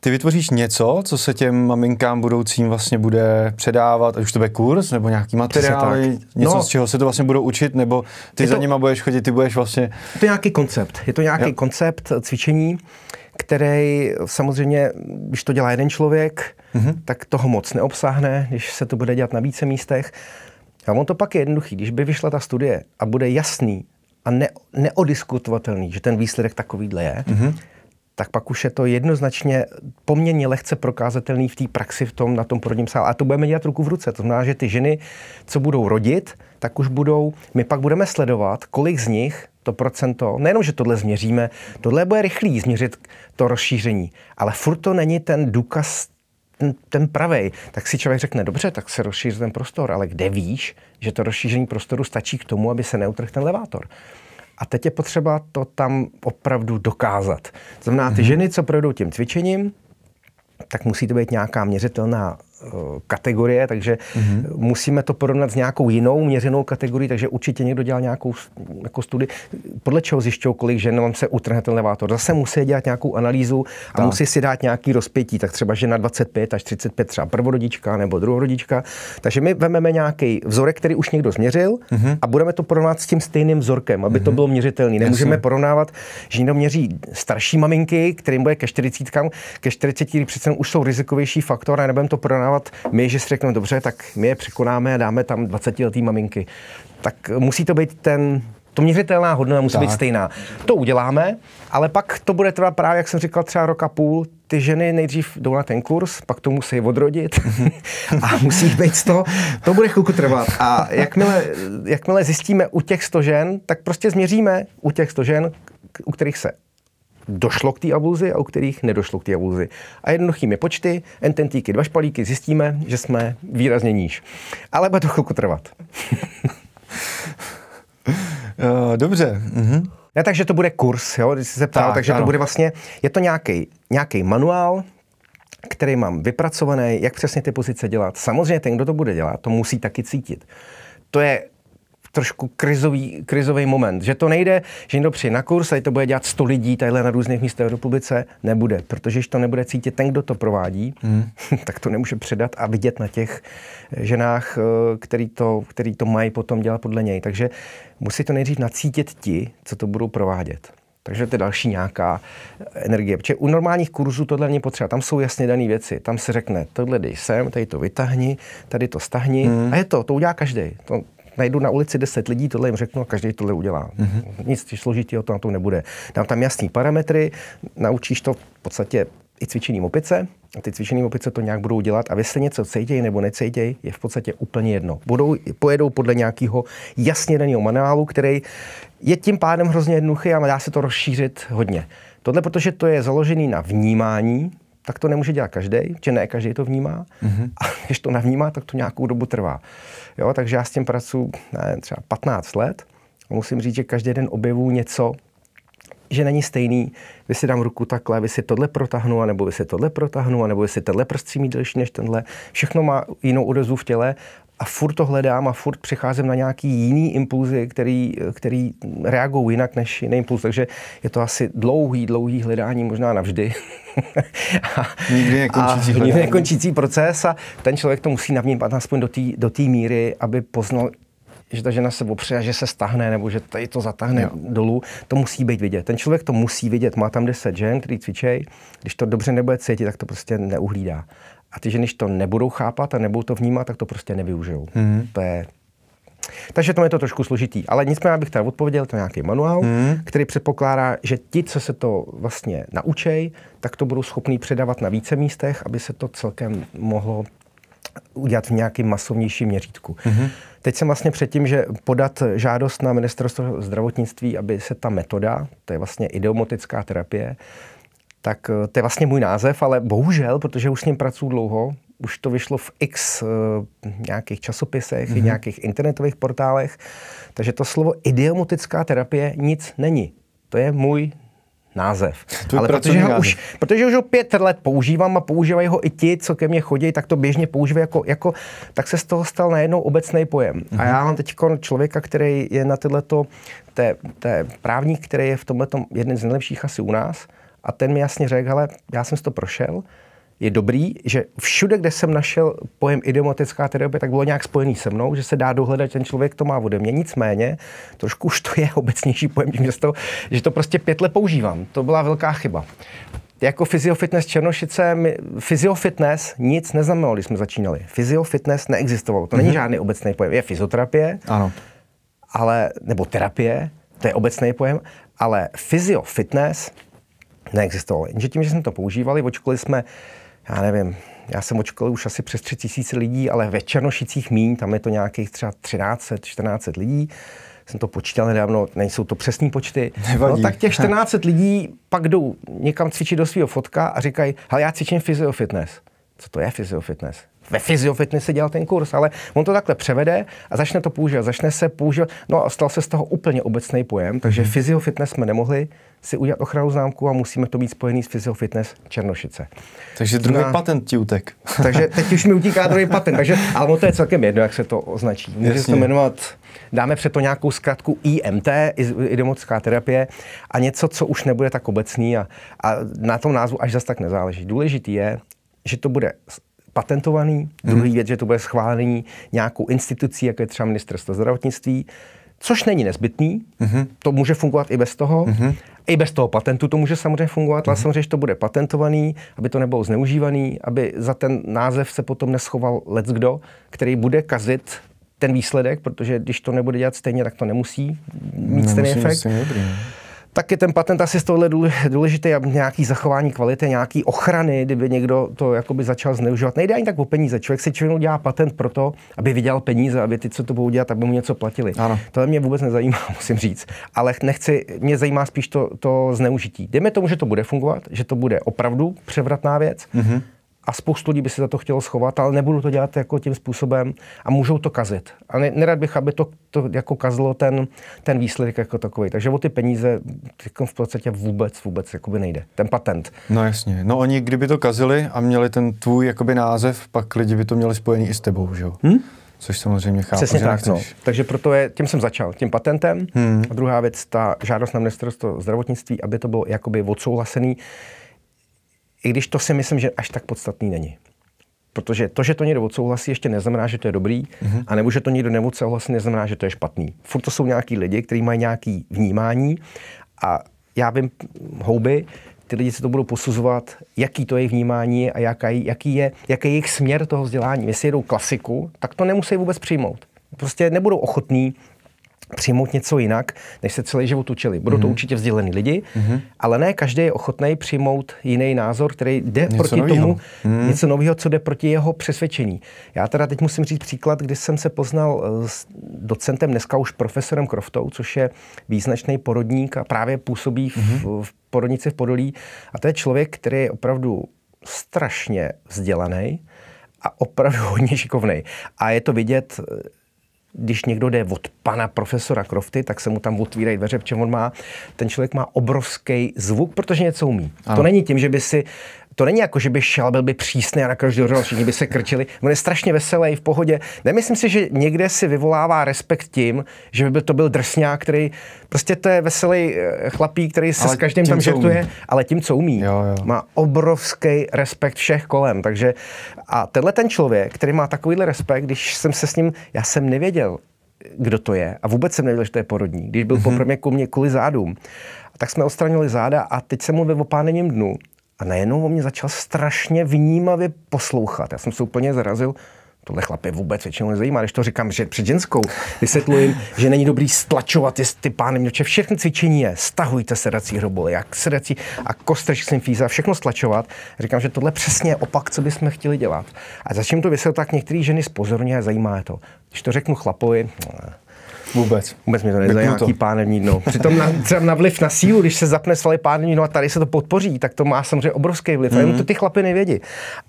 ty vytvoříš něco, co se těm maminkám budoucím vlastně bude předávat, ať už to bude kurz, nebo nějaký materiály, něco, no, z čeho se to vlastně budou učit, nebo ty za to, nima budeš chodit, ty budeš vlastně... To je nějaký koncept. Je to nějaký jo. koncept cvičení, který samozřejmě, když to dělá jeden člověk, mm-hmm. tak toho moc neobsáhne, když se to bude dělat na více místech. A on to pak je jednoduchý. Když by vyšla ta studie a bude jasný a ne, neodiskutovatelný, že ten výsledek takovýhle je, mm-hmm. tak pak už je to jednoznačně poměrně lehce prokázatelný v té praxi v tom, na tom porodním sále. A to budeme dělat ruku v ruce. To znamená, že ty ženy, co budou rodit, tak už budou, my pak budeme sledovat, kolik z nich to procento, nejenom, že tohle změříme, tohle bude rychlý změřit to rozšíření, ale furt to není ten důkaz ten, ten pravej, tak si člověk řekne, dobře, tak se rozšíří ten prostor, ale kde víš, že to rozšíření prostoru stačí k tomu, aby se neutrhl ten levátor? A teď je potřeba to tam opravdu dokázat. To znamená, ty mm-hmm. ženy, co projdou tím cvičením, tak musí to být nějaká měřitelná kategorie, takže mm-hmm. musíme to porovnat s nějakou jinou měřenou kategorií, takže určitě někdo dělal nějakou jako studii. Podle čeho zjišťují, kolik žen vám se utrhne ten levátor? Zase musí dělat nějakou analýzu a tak. musí si dát nějaký rozpětí, tak třeba žena 25 až 35, třeba prvorodička nebo druhorodička. Takže my vezmeme nějaký vzorek, který už někdo změřil mm-hmm. a budeme to porovnat s tím stejným vzorkem, aby mm-hmm. to mhm. bylo měřitelné. Nemůžeme Jasně. porovnávat, že někdo měří starší maminky, kterým bude ke 40, ke 40 přece už jsou rizikovější faktor a nebudeme to porovnávat my, že si řekneme, dobře, tak my je překonáme a dáme tam 20 letý maminky. Tak musí to být ten, to měřitelná hodnota musí tak. být stejná. To uděláme, ale pak to bude trvat právě, jak jsem říkal, třeba rok a půl. Ty ženy nejdřív jdou na ten kurz, pak to musí odrodit a musí být z toho. To bude chvilku trvat. A jakmile, jakmile zjistíme u těch 100 žen, tak prostě změříme u těch 100 žen, u kterých se došlo k té abuzi a u kterých nedošlo k té abuzi. A jednoduchými počty, ententíky, dva špalíky, zjistíme, že jsme výrazně níž. Ale bude to chvilku trvat. Dobře. Mhm. Ne, takže to bude kurz, jo, když jsi se ptal, tak, takže ano. to bude vlastně, je to nějaký manuál, který mám vypracovaný, jak přesně ty pozice dělat. Samozřejmě ten, kdo to bude dělat, to musí taky cítit. To je trošku krizový, krizový moment. Že to nejde, že někdo přijde na kurz a to bude dělat 100 lidí tadyhle na různých místech v republice, nebude. Protože když to nebude cítit ten, kdo to provádí, hmm. tak to nemůže předat a vidět na těch ženách, eh, který to, který to mají potom dělat podle něj. Takže musí to nejdřív nacítit ti, co to budou provádět. Takže to je další nějaká energie. Protože u normálních kurzů tohle není potřeba. Tam jsou jasně dané věci. Tam se řekne, tohle dej sem, tady to vytahni, tady to stahni. Hmm. A je to, to udělá každý. To, najdu na ulici 10 lidí, tohle jim řeknu a každý tohle udělá. Mm-hmm. Nic složitého to na tom nebude. Dám tam jasný parametry, naučíš to v podstatě i cvičením opice, a ty cvičený opice to nějak budou dělat a jestli něco cejtěj nebo necejtěj, je v podstatě úplně jedno. Budou, pojedou podle nějakého jasně daného manuálu, který je tím pádem hrozně jednoduchý a dá se to rozšířit hodně. Tohle, protože to je založený na vnímání, tak to nemůže dělat každý, že ne každý to vnímá. Mm-hmm. A když to navnímá, tak to nějakou dobu trvá. Jo, takže já s tím pracuji ne, třeba 15 let. A musím říct, že každý den objevu něco, že není stejný, vy si dám ruku takhle, vy si tohle protáhnu, nebo vy si tohle protáhnu, nebo vy si tenhle prstří mít delší než tenhle. Všechno má jinou odezvu v těle a furt to hledám a furt přicházím na nějaký jiný impulzy, který, který reagují jinak než jiný impuls. Takže je to asi dlouhý, dlouhý hledání, možná navždy. a, nikdy nekončící, a nikdy nekončící proces a ten člověk to musí navnímat aspoň do té do míry, aby poznal, že ta žena se opře a že se stahne, nebo že tady to zatáhne jo. dolů, to musí být vidět. Ten člověk to musí vidět. Má tam 10 žen, který cvičej. Když to dobře nebude cítit, tak to prostě neuhlídá. A ty ženy, když to nebudou chápat a nebudou to vnímat, tak to prostě nevyužijou. Mm. To je takže to je to trošku složitý. Ale nicméně bych teda odpověděl, to je nějaký manuál, mm. který předpokládá, že ti, co se to vlastně naučej, tak to budou schopní předávat na více místech, aby se to celkem mohlo udělat v nějakém masovnějším měřítku. Mm-hmm. Teď jsem vlastně předtím, že podat žádost na ministerstvo zdravotnictví, aby se ta metoda, to je vlastně ideomotická terapie, tak eh, to je vlastně můj název, ale bohužel, protože už s ním pracuji dlouho, už to vyšlo v x uh, nějakých časopisech, mm-hmm. nějakých internetových portálech, takže to slovo idiomotická terapie nic není. To je můj název. To Ale protože ho, už, protože už ho pět let používám a používají ho i ti, co ke mně chodí, tak to běžně používají jako, jako tak se z toho stal najednou obecný pojem. Mm-hmm. A mhm. já mám teď člověka, který je na tyhleto, to je právník, který je v tomhle jeden z nejlepších asi u nás, a ten mi jasně řekl, ale já jsem si to prošel, je dobrý, že všude, kde jsem našel pojem idiomatická terapie, tak bylo nějak spojený se mnou, že se dá dohledat, že ten člověk to má ode mě. Nicméně, trošku už to je obecnější pojem, že to, že to prostě pět let používám. To byla velká chyba. Jako fyziofitness Černošice, fyziofitness nic neznamenalo, když jsme začínali. Fyziofitness neexistovalo. To mm-hmm. není mhm. žádný obecný pojem. Je fyzioterapie, ano. ale, nebo terapie, to je obecný pojem, ale fyziofitness neexistovalo. Jenže tím, že jsme to používali, očkoli jsme, já nevím, já jsem očkol už asi přes 3 tisíce lidí, ale ve Černošicích míň, tam je to nějakých třeba 13, 14 lidí. Jsem to počítal nedávno, nejsou to přesní počty. No, tak těch 14 lidí pak jdou někam cvičit do svého fotka a říkají, hele, já cvičím fyziofitness. co to je fyziofitness. Ve fyziofitness si dělal ten kurz, ale on to takhle převede a začne to používat. Začne se používat, no a stal se z toho úplně obecný pojem, takže mm-hmm. fyziofitness jsme nemohli si udělat ochranu známku a musíme to být spojený s fyziofitness Černošice. Takže druhý na, patent ti utek. takže teď už mi utíká druhý patent, takže, ale to je celkem jedno, jak se to označí. Může se to jmenovat, dáme před to nějakou zkratku IMT, idomotická terapie, a něco, co už nebude tak obecný a, a na tom názvu až zase tak nezáleží. Důležitý je, že to bude patentovaný, hmm. druhý věc, že to bude schválený nějakou institucí, jako je třeba ministerstvo zdravotnictví, což není nezbytný, mm-hmm. to může fungovat i bez toho. Mm-hmm. I bez toho patentu to může samozřejmě fungovat, mm-hmm. ale mhm. samozřejmě, že to bude patentovaný, aby to nebylo zneužívaný, aby za ten název se potom neschoval kdo, který bude kazit ten výsledek, protože když to nebude dělat stejně, tak to nemusí mít stejný efekt. Dobrý. No tak je ten patent asi z tohle důležitý, nějaký zachování kvality, nějaký ochrany, kdyby někdo to jakoby začal zneužívat. Nejde ani tak o peníze. Člověk si člověk dělá patent proto, aby vydělal peníze, aby ty, co to budou dělat, aby mu něco platili. Ano. To mě vůbec nezajímá, musím říct. Ale nechci, mě zajímá spíš to, to zneužití. Dejme tomu, že to bude fungovat, že to bude opravdu převratná věc. Mm-hmm a spoustu lidí by si za to chtělo schovat, ale nebudu to dělat jako tím způsobem a můžou to kazit. A ne, nerad bych, aby to, to jako kazilo ten, ten výsledek jako takový. Takže o ty peníze jako v podstatě vůbec, vůbec jakoby nejde. Ten patent. No jasně. No oni kdyby to kazili a měli ten tvůj jakoby název, pak lidi by to měli spojený i s tebou, že jo? Hmm? Což samozřejmě chápu, Přesně že tak, no. Takže proto je, tím jsem začal, tím patentem. Hmm. A druhá věc, ta žádost na ministerstvo zdravotnictví, aby to bylo jakoby odsouhlasený i když to si myslím, že až tak podstatný není. Protože to, že to někdo odsouhlasí, ještě neznamená, že to je dobrý, mm-hmm. a nebo že to někdo neodsouhlasí, neznamená, že to je špatný. Furt to jsou nějaký lidi, kteří mají nějaký vnímání a já vím houby, ty lidi se to budou posuzovat, jaký to je vnímání a jaký, jaký, je, jaký je jejich směr toho vzdělání. Jestli jedou klasiku, tak to nemusí vůbec přijmout. Prostě nebudou ochotní přijmout něco jinak, než se celý život učili. Budou mm-hmm. to mhm. určitě vzdělení lidi, mm-hmm. ale ne každý je ochotný přijmout jiný názor, který jde něco proti novýho. tomu, mm. něco nového, co jde proti jeho přesvědčení. Já teda teď musím říct příklad, kdy jsem se poznal eh, s docentem, dneska už profesorem Croftou, což je význačný porodník a právě působí v, mm-hmm. v porodnici v Podolí. A to je člověk, který je opravdu strašně vzdělaný a opravdu hodně šikovný. A je to vidět když někdo jde od pana profesora Crofty, tak se mu tam otvírají dveře, protože on má, ten člověk má obrovský zvuk, protože něco umí. Ano. To není tím, že by si to není jako, že by šel, byl by přísný a na každý rozdíl všichni by se krčili. On je strašně veselý, v pohodě. Nemyslím si, že někde si vyvolává respekt tím, že by to byl drsňák, který prostě to je veselý eh, chlapík, který se ale s každým tam žertuje, ale tím, co umí, jo, jo. má obrovský respekt všech kolem. Takže a tenhle ten člověk, který má takovýhle respekt, když jsem se s ním, já jsem nevěděl, kdo to je. A vůbec jsem nevěděl, že to je porodní. Když byl mm-hmm. poprvé ku mně kvůli zádům, tak jsme odstranili záda a teď jsem mluvil o pánenním dnu a najednou on mě začal strašně vnímavě poslouchat. Já jsem se úplně zarazil, tohle chlapě vůbec většinou nezajímá, když to říkám že před ženskou. Vysvětluji, že není dobrý stlačovat ty pány měče. Všechny cvičení je, stahujte sedací hroboly, jak sedací a kostřeš symfíza, všechno stlačovat. Říkám, že tohle přesně je opak, co bychom chtěli dělat. A začím to vysvětlovat, tak některé ženy spozorně a zajímá je to. Když to řeknu chlapovi, Vůbec. Vůbec mě to nezajímá, jaký pánevní dno. Přitom na, třeba na vliv na sílu, když se zapne svaly pánevní dno a tady se to podpoří, tak to má samozřejmě obrovský vliv. Mm. A jenom to ty chlapy nevědí.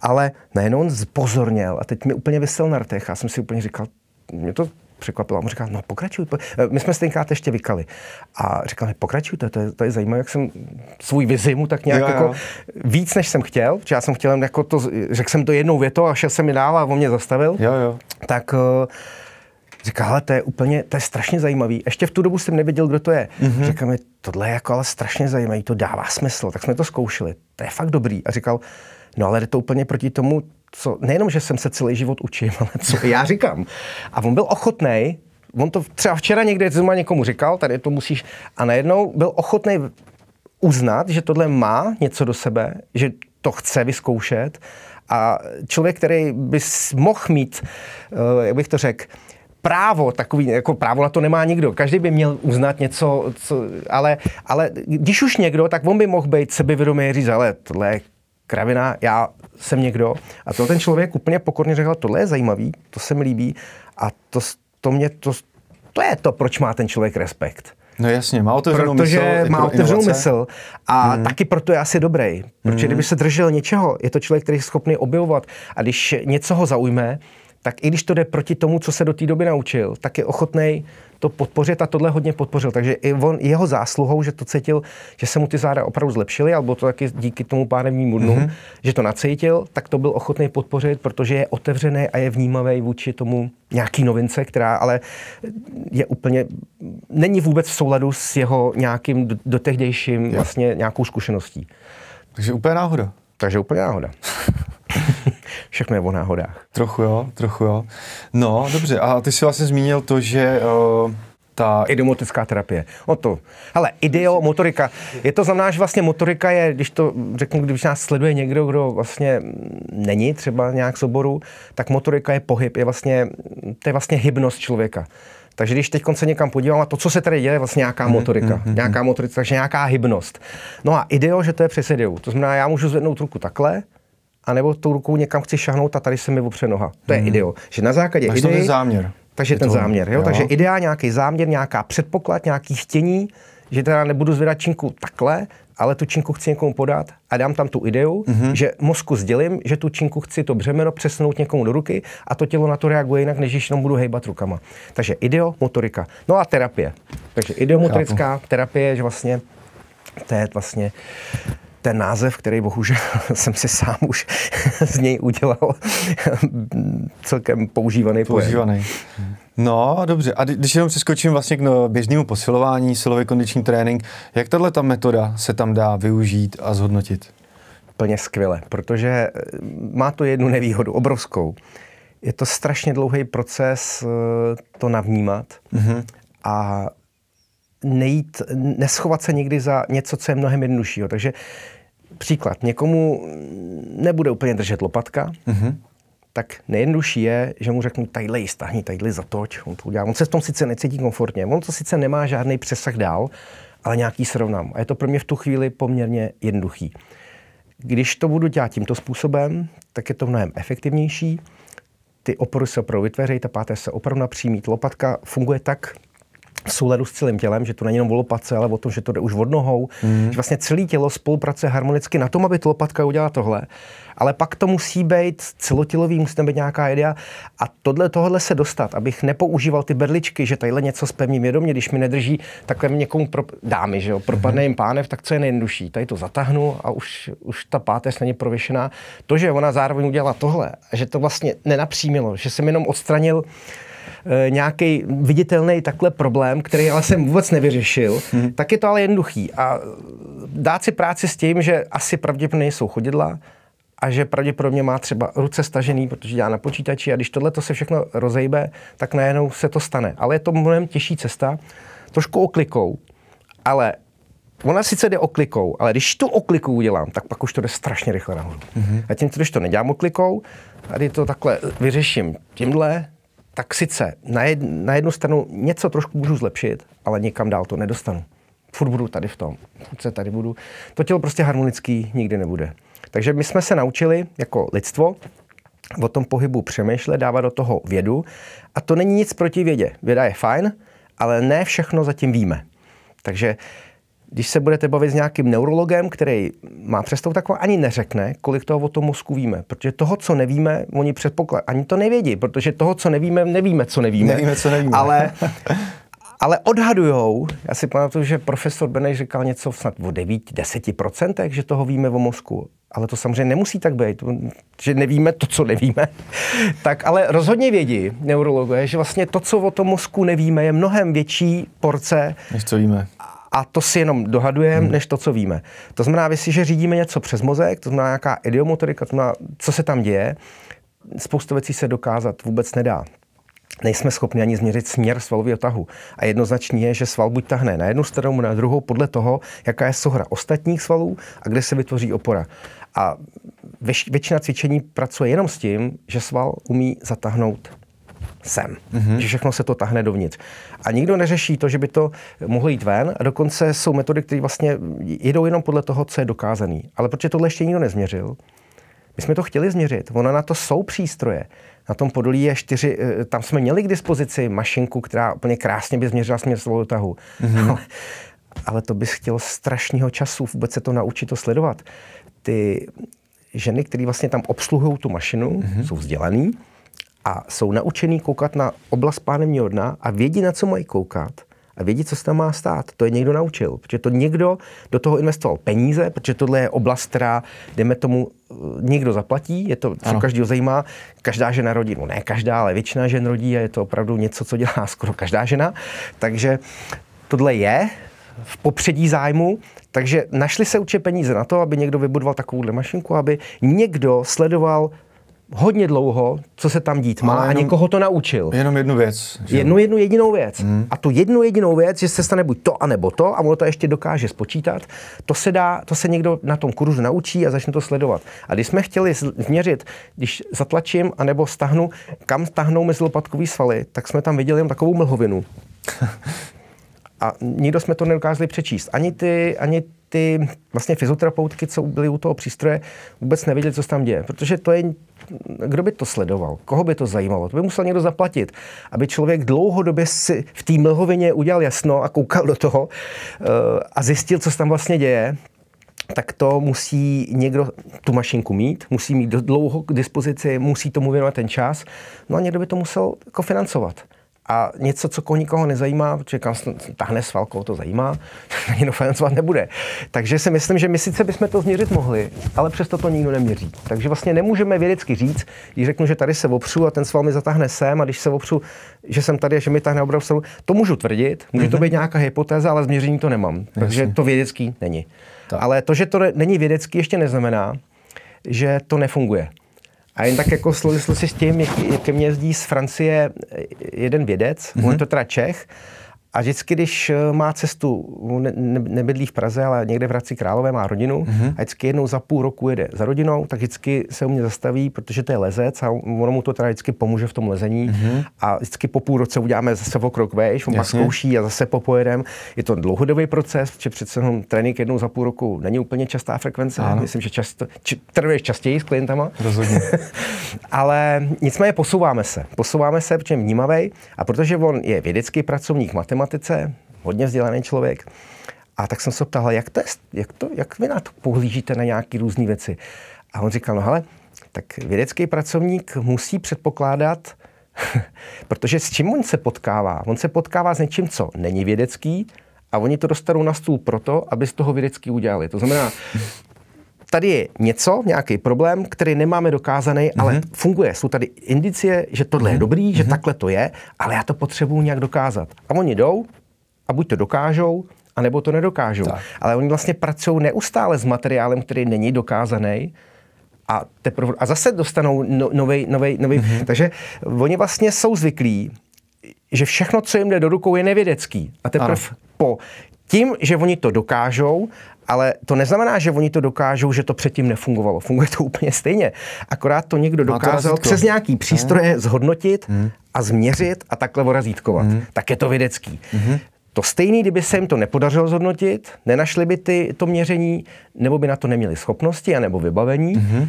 Ale najednou on zpozorněl a teď mi úplně vysel na rtech. Já jsem si úplně říkal, mě to překvapilo. A on říkal, no pokračuj. My jsme tenkrát ještě vykali. A říkal mi, pokračujte, to je, to je zajímavé, jak jsem svůj vizi mu tak nějak jo, jako jo. víc, než jsem chtěl, protože já jsem chtěl jako to, řekl jsem to jednou větou a šel jsem mi dál a on mě zastavil. Jo, jo. Tak uh, Říká, ale to je úplně, to je strašně zajímavý. Ještě v tu dobu jsem nevěděl, kdo to je. Mm-hmm. Říkal mi, tohle je jako ale strašně zajímavý, to dává smysl. Tak jsme to zkoušeli. To je fakt dobrý. A říkal, no ale jde to úplně proti tomu, co, nejenom, že jsem se celý život učil, ale co já říkám. A on byl ochotný, on to třeba včera někde zrovna někomu říkal, tady to musíš, a najednou byl ochotný uznat, že tohle má něco do sebe, že to chce vyzkoušet a člověk, který by mohl mít, eh, jak bych to řekl, právo, takový, jako právo na to nemá nikdo. Každý by měl uznat něco, co, ale, ale když už někdo, tak on by mohl být sebevědomý říct, ale tohle je kravina, já jsem někdo. A to ten člověk úplně pokorně řekl, tohle je zajímavý, to se mi líbí a to, to mě, to, to je to, proč má ten člověk respekt. No jasně, má otevřenou protože mysl. jako má otevřenou mysl a mm. taky proto je asi dobrý. Protože mm. kdyby se držel něčeho, je to člověk, který je schopný objevovat a když něco ho zaujme, tak i když to jde proti tomu, co se do té doby naučil, tak je ochotný to podpořit a tohle hodně podpořil. Takže i on, jeho zásluhou, že to cítil, že se mu ty záda opravdu zlepšily, alebo to taky díky tomu pánevnímu dnu, mm-hmm. že to nacítil, tak to byl ochotný podpořit, protože je otevřený a je vnímavý vůči tomu nějaký novince, která ale je úplně, není vůbec v souladu s jeho nějakým dotehdejším vlastně nějakou zkušeností. Takže úplně náhoda. Takže úplně náhoda. Všechno je o náhodách. Trochu jo, trochu jo. No, dobře, a ty jsi vlastně zmínil to, že uh, ta... Ideomotická terapie. O to. Ale ideomotorika. Je to znamená, že vlastně motorika je, když to řeknu, když nás sleduje někdo, kdo vlastně není třeba nějak z oboru, tak motorika je pohyb, je vlastně, to je vlastně hybnost člověka. Takže když teď se někam podívám a to, co se tady děje, je vlastně nějaká motorika. Mm, mm, nějaká motorika, takže nějaká hybnost. No a ideo, že to je přes ideu. To znamená, já můžu zvednout ruku takhle, anebo tou rukou někam chci šahnout a tady se mi opře noha. To je hmm. ideo. Že na základě Máš idei, ten záměr. Takže Je ten to- záměr, jo? jo. Takže idea, nějaký záměr, nějaká předpoklad, nějaký chtění, že teda nebudu zvedat činku takhle, ale tu činku chci někomu podat a dám tam tu ideu, mm-hmm. že mozku sdělím, že tu činku chci to břemeno přesunout někomu do ruky a to tělo na to reaguje jinak, než když jenom budu hejbat rukama. Takže ideo, motorika. No a terapie. Takže ideomotorická terapie, že vlastně to je vlastně ten název, který bohužel jsem si sám už z něj udělal celkem používaný pojem. Používaný. No, dobře. A kdy- když jenom přeskočím vlastně k no, běžnému posilování, silový kondiční trénink, jak tahle ta metoda se tam dá využít a zhodnotit? Plně skvěle, protože eh, má to jednu nevýhodu, obrovskou. Je to strašně dlouhý proces eh, to navnímat mm-hmm. a nejít, neschovat se nikdy za něco, co je mnohem jednoduššího. Takže příklad, někomu nebude úplně držet lopatka, mm-hmm. tak nejjednodušší je, že mu řeknu, tadyhle ji stáhni, tadyhle zatoč, on to udělá. On se v tom sice necítí komfortně, on to sice nemá žádný přesah dál, ale nějaký srovnám. A je to pro mě v tu chvíli poměrně jednoduchý. Když to budu dělat tímto způsobem, tak je to mnohem efektivnější. Ty opory se opravdu vytvářejí, ta páteř se opravdu napřímí. Lopatka funguje tak v souladu s celým tělem, že to není jenom o lopatce, ale o tom, že to jde už od nohou, mm. že vlastně celé tělo spolupracuje harmonicky na tom, aby ta lopatka udělala tohle. Ale pak to musí být celotělový, musí tam být nějaká idea a tohle, tohle se dostat, abych nepoužíval ty berličky, že tadyhle něco spevním vědomě, když mi nedrží, takhle mi někomu pro, dámy, že jo, propadne jim pánev, tak co je nejjednodušší? Tady to zatáhnu a už, už ta páteř není prověšená. To, že ona zároveň udělala tohle že to vlastně nenapřímilo, že jsem jenom odstranil nějaký viditelný takhle problém, který ale jsem vůbec nevyřešil, hmm. tak je to ale jednoduchý. A dát si práci s tím, že asi pravděpodobně nejsou chodidla a že pravděpodobně má třeba ruce stažený, protože dělá na počítači a když tohle to se všechno rozejbe, tak najednou se to stane. Ale je to mnohem těžší cesta, trošku oklikou, ale Ona sice jde oklikou, ale když tu oklikou udělám, tak pak už to jde strašně rychle nahoru. Mm-hmm. A tím, když to nedělám oklikou, tady to takhle vyřeším tímhle, tak sice na, jed, na jednu stranu něco trošku můžu zlepšit, ale někam dál to nedostanu. Furt budu tady v tom, furt se tady budu. To tělo prostě harmonický nikdy nebude. Takže my jsme se naučili jako lidstvo o tom pohybu přemýšlet, dávat do toho vědu a to není nic proti vědě. Věda je fajn, ale ne všechno zatím víme. Takže když se budete bavit s nějakým neurologem, který má představu takovou, ani neřekne, kolik toho o tom mozku víme. Protože toho, co nevíme, oni předpoklad, ani to nevědí, protože toho, co nevíme, nevíme, co nevíme. Nevíme, co nevíme. Ale, ale odhadujou, já si pamatuju, že profesor Beneš říkal něco snad o 9-10%, že toho víme o mozku. Ale to samozřejmě nemusí tak být, že nevíme to, co nevíme. tak ale rozhodně vědí neurologové, že vlastně to, co o tom mozku nevíme, je mnohem větší porce, Než co víme. A to si jenom dohadujeme, hmm. než to, co víme. To znamená, že řídíme něco přes mozek, to znamená nějaká idiomotorika, to znamená, co se tam děje, spoustu věcí se dokázat vůbec nedá. Nejsme schopni ani změřit směr svalového tahu. A jednoznačně je, že sval buď tahne na jednu stranu, na druhou, podle toho, jaká je souhra ostatních svalů a kde se vytvoří opora. A většina cvičení pracuje jenom s tím, že sval umí zatáhnout sem. Mm-hmm. Že všechno se to tahne dovnitř. A nikdo neřeší to, že by to mohlo jít ven. A dokonce jsou metody, které vlastně jedou jenom podle toho, co je dokázaný. Ale protože tohle ještě nikdo nezměřil, My jsme to chtěli změřit. Ono na to jsou přístroje. Na tom Podolí je čtyři, eh, tam jsme měli k dispozici mašinku, která úplně krásně by změřila směr svého tahu. Mm-hmm. Ale, ale to bys chtěl strašného času vůbec se to naučit to sledovat. Ty ženy, které vlastně tam obsluhují tu mašinu, mm-hmm. jsou vzdělaný a jsou naučený koukat na oblast pánevního dna a vědí, na co mají koukat a vědí, co se tam má stát. To je někdo naučil, protože to někdo do toho investoval peníze, protože tohle je oblast, která, jdeme tomu, eh, někdo zaplatí, je to, co každého zajímá. Každá žena rodí, no ne každá, ale většina žen rodí a je to opravdu něco, co dělá skoro každá žena. Takže tohle je v popředí zájmu, takže našli se určitě peníze na to, aby někdo vybudoval takovouhle mašinku, aby někdo sledoval hodně dlouho, co se tam dít má a někoho to naučil. Jenom jednu věc. Že? Jednu jednu jedinou věc. Hmm. A tu jednu jedinou věc, že se stane buď to, anebo to, a ono to ještě dokáže spočítat, to se dá, to se někdo na tom kurzu naučí a začne to sledovat. A když jsme chtěli změřit, když zatlačím anebo stahnu, kam stahnou mezi lopatkový svaly, tak jsme tam viděli jen takovou mlhovinu. a nikdo jsme to nedokázali přečíst. Ani ty, ani ty vlastně fyzioterapeutky, co byly u toho přístroje, vůbec nevěděli, co se tam děje. Protože to je, kdo by to sledoval? Koho by to zajímalo? To by musel někdo zaplatit, aby člověk dlouhodobě si v té mlhovině udělal jasno a koukal do toho uh, a zjistil, co se tam vlastně děje tak to musí někdo tu mašinku mít, musí mít dlouho k dispozici, musí tomu věnovat ten čas, no a někdo by to musel jako financovat a něco, co nikoho nezajímá, protože kam tahne svalkou, to zajímá, ani dofinancovat nebude. Takže si myslím, že my sice bychom to změřit mohli, ale přesto to nikdo neměří. Takže vlastně nemůžeme vědecky říct, když řeknu, že tady se opřu a ten sval mi zatáhne sem a když se opřu, že jsem tady, že mi tahne obrovskou, to můžu tvrdit, může mm-hmm. to mhm. být nějaká hypotéza, ale změření to nemám, takže to vědecký není. Tak. Ale to, že to není vědecký, ještě neznamená, že to nefunguje. A jen tak jako souvislosti s tím, jak, jak ke mně jezdí z Francie jeden vědec, mm-hmm. on je to teda Čech, a vždycky, když eh, má cestu, ne, ne, nebydlí v Praze, ale někde v Hradci Králové, má rodinu, mm-hmm. a vždycky jednou za půl roku jede za rodinou, tak vždycky se u mě zastaví, protože to je lezec a ono mu to teda vždycky pomůže v tom lezení. Mm-hmm. A vždycky po půl roce uděláme zase o krok vejš, on pak zkouší a zase popojedem. Je to dlouhodobý proces, protože přece jenom trénink jednou za půl roku není úplně častá frekvence. Ano. Myslím, že často, či, trénuješ častěji s klientama. Rozhodně. ale nicméně posouváme se. Posouváme se, protože je vnímavý a protože on je vědecký pracovník, matematik, matematice, hodně vzdělaný člověk. A tak jsem se ptal, jak, to jak, to, jak vy na to pohlížíte na nějaké různé věci. A on říkal, no hele, tak vědecký pracovník musí předpokládat, protože s čím on se potkává? On se potkává s něčím, co není vědecký, a oni to dostanou na stůl proto, aby z toho vědecký udělali. To znamená, tady je něco, nějaký problém, který nemáme dokázaný, mm-hmm. ale funguje. Jsou tady indicie, že tohle mm-hmm. je mhm. dobrý, že mm-hmm. takhle to je, ale já to potřebuji nějak dokázat. A oni jdou a buď to dokážou, anebo to nedokážou. Tak. Ale oni vlastně pracují neustále s materiálem, který není dokázaný, a, teprve, a zase dostanou no, nový, nový, nový. Mm-hmm. Takže oni vlastně jsou zvyklí, že všechno, co jim jde do rukou, je nevědecký. A teprve po tím, že oni to dokážou, ale to neznamená, že oni to dokážou, že to předtím nefungovalo. Funguje to úplně stejně. Akorát to někdo dokázal to přes nějaký přístroje hmm. zhodnotit hmm. a změřit a takhle vorazítkovat. Hmm. Tak je to vědecký. Hmm. To stejný, kdyby se jim to nepodařilo zhodnotit, nenašli by ty, to měření, nebo by na to neměli schopnosti anebo vybavení, mm-hmm.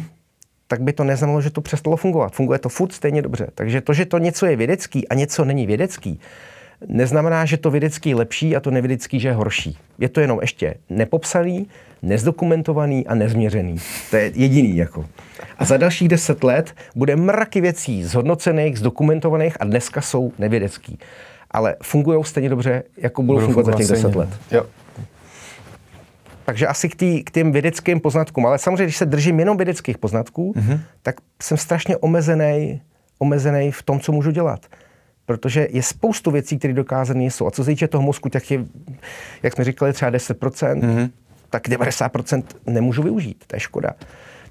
tak by to neznamenalo, že to přestalo fungovat. Funguje to furt stejně dobře. Takže to, že to něco je vědecký a něco není vědecký, neznamená, že to vědecký je lepší a to nevědecký, že je horší. Je to jenom ještě nepopsaný, nezdokumentovaný a nezměřený. To je jediný. Jako. A za dalších deset let bude mraky věcí zhodnocených, zdokumentovaných a dneska jsou nevědecký. Ale fungují stejně dobře, jako budou, budou fungovat za těch deset let. Jo. Takže asi k, tý, k těm vědeckým poznatkům. Ale samozřejmě, když se držím jenom vědeckých poznatků, mm-hmm. tak jsem strašně omezený omezený v tom, co můžu dělat protože je spoustu věcí, které dokázané jsou. A co se týče toho mozku, tak je, jak jsme říkali, třeba 10%, mm-hmm. tak 90% nemůžu využít. To je škoda.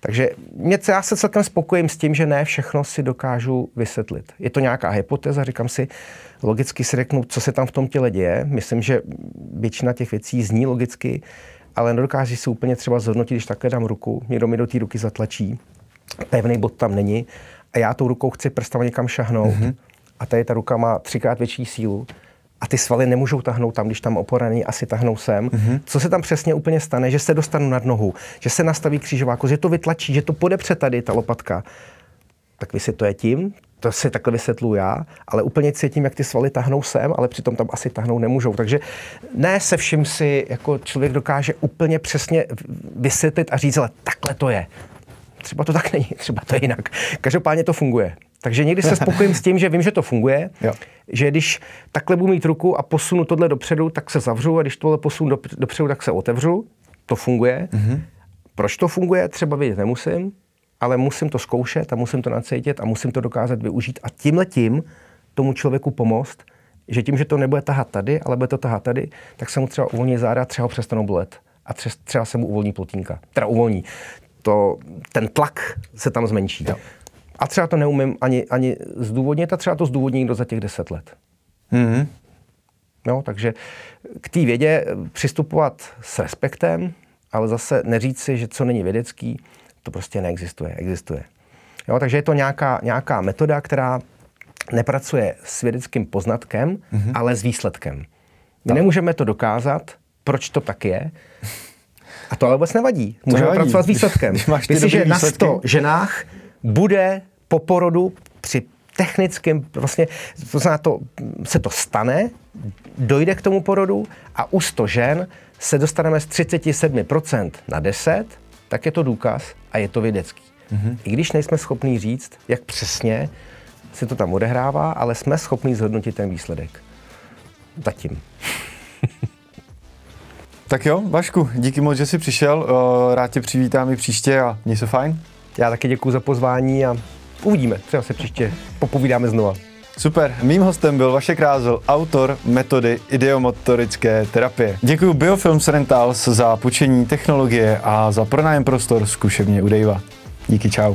Takže mě, já se celkem spokojím s tím, že ne všechno si dokážu vysvětlit. Je to nějaká hypotéza, říkám si, logicky si řeknu, co se tam v tom těle děje. Myslím, že většina těch věcí zní logicky, ale nedokáží si úplně třeba zhodnotit, když takhle dám ruku, někdo mi do té ruky zatlačí, pevný bod tam není a já tou rukou chci prstama někam šahnout. Mm-hmm a tady ta ruka má třikrát větší sílu a ty svaly nemůžou tahnout tam, když tam opora není, asi tahnou sem. Mm-hmm. Co se tam přesně úplně stane, že se dostanu nad nohu, že se nastaví křížová kost, že to vytlačí, že to podepře tady ta lopatka. Tak vysvětluje tím, to si takhle vysvětluji já, ale úplně cítím, jak ty svaly tahnou sem, ale přitom tam asi tahnou nemůžou. Takže ne se vším si jako člověk dokáže úplně přesně vysvětlit a říct, ale takhle to je. Třeba to tak není, třeba to je jinak. Každopádně to funguje. Takže někdy se spokojím s tím, že vím, že to funguje, jo. že když takhle budu mít ruku a posunu tohle dopředu, tak se zavřu a když tohle posunu dopředu, tak se otevřu. To funguje. Mm-hmm. Proč to funguje, třeba vědět nemusím, ale musím to zkoušet a musím to nacítit a musím to dokázat využít a tímhle tím tomu člověku pomoct, že tím, že to nebude tahat tady, ale bude to tahat tady, tak se mu třeba uvolní záda, třeba ho přestanou bolet a třeba se mu uvolní plotínka. Teda uvolní. To, ten tlak se tam zmenší. Jo. A třeba to neumím ani, ani zdůvodnit a třeba to zdůvodní někdo za těch deset let. Mm-hmm. No, takže k té vědě přistupovat s respektem, ale zase neříct si, že co není vědecký, to prostě neexistuje. Existuje. Jo, takže je to nějaká, nějaká metoda, která nepracuje s vědeckým poznatkem, mm-hmm. ale s výsledkem. My nemůžeme to dokázat, proč to tak je, a to ale vůbec nevadí. Můžeme nevadí. pracovat s výsledkem. Jestliže na 100 ženách bude po porodu při technickém, vlastně to znamená, to, se to stane, dojde k tomu porodu a u 100 žen se dostaneme z 37% na 10, tak je to důkaz a je to vědecký. Mm-hmm. I když nejsme schopni říct, jak přesně se to tam odehrává, ale jsme schopni zhodnotit ten výsledek. Zatím. tak jo, Vašku, díky moc, že jsi přišel. Rád tě přivítám i příště a měj se fajn. Já taky děkuji za pozvání a uvidíme. Třeba se příště popovídáme znova. Super, mým hostem byl Vašek Rázel, autor metody ideomotorické terapie. Děkuji Biofilms Rentals za půjčení technologie a za pronájem prostor zkušebně u Dejva. Díky, čau.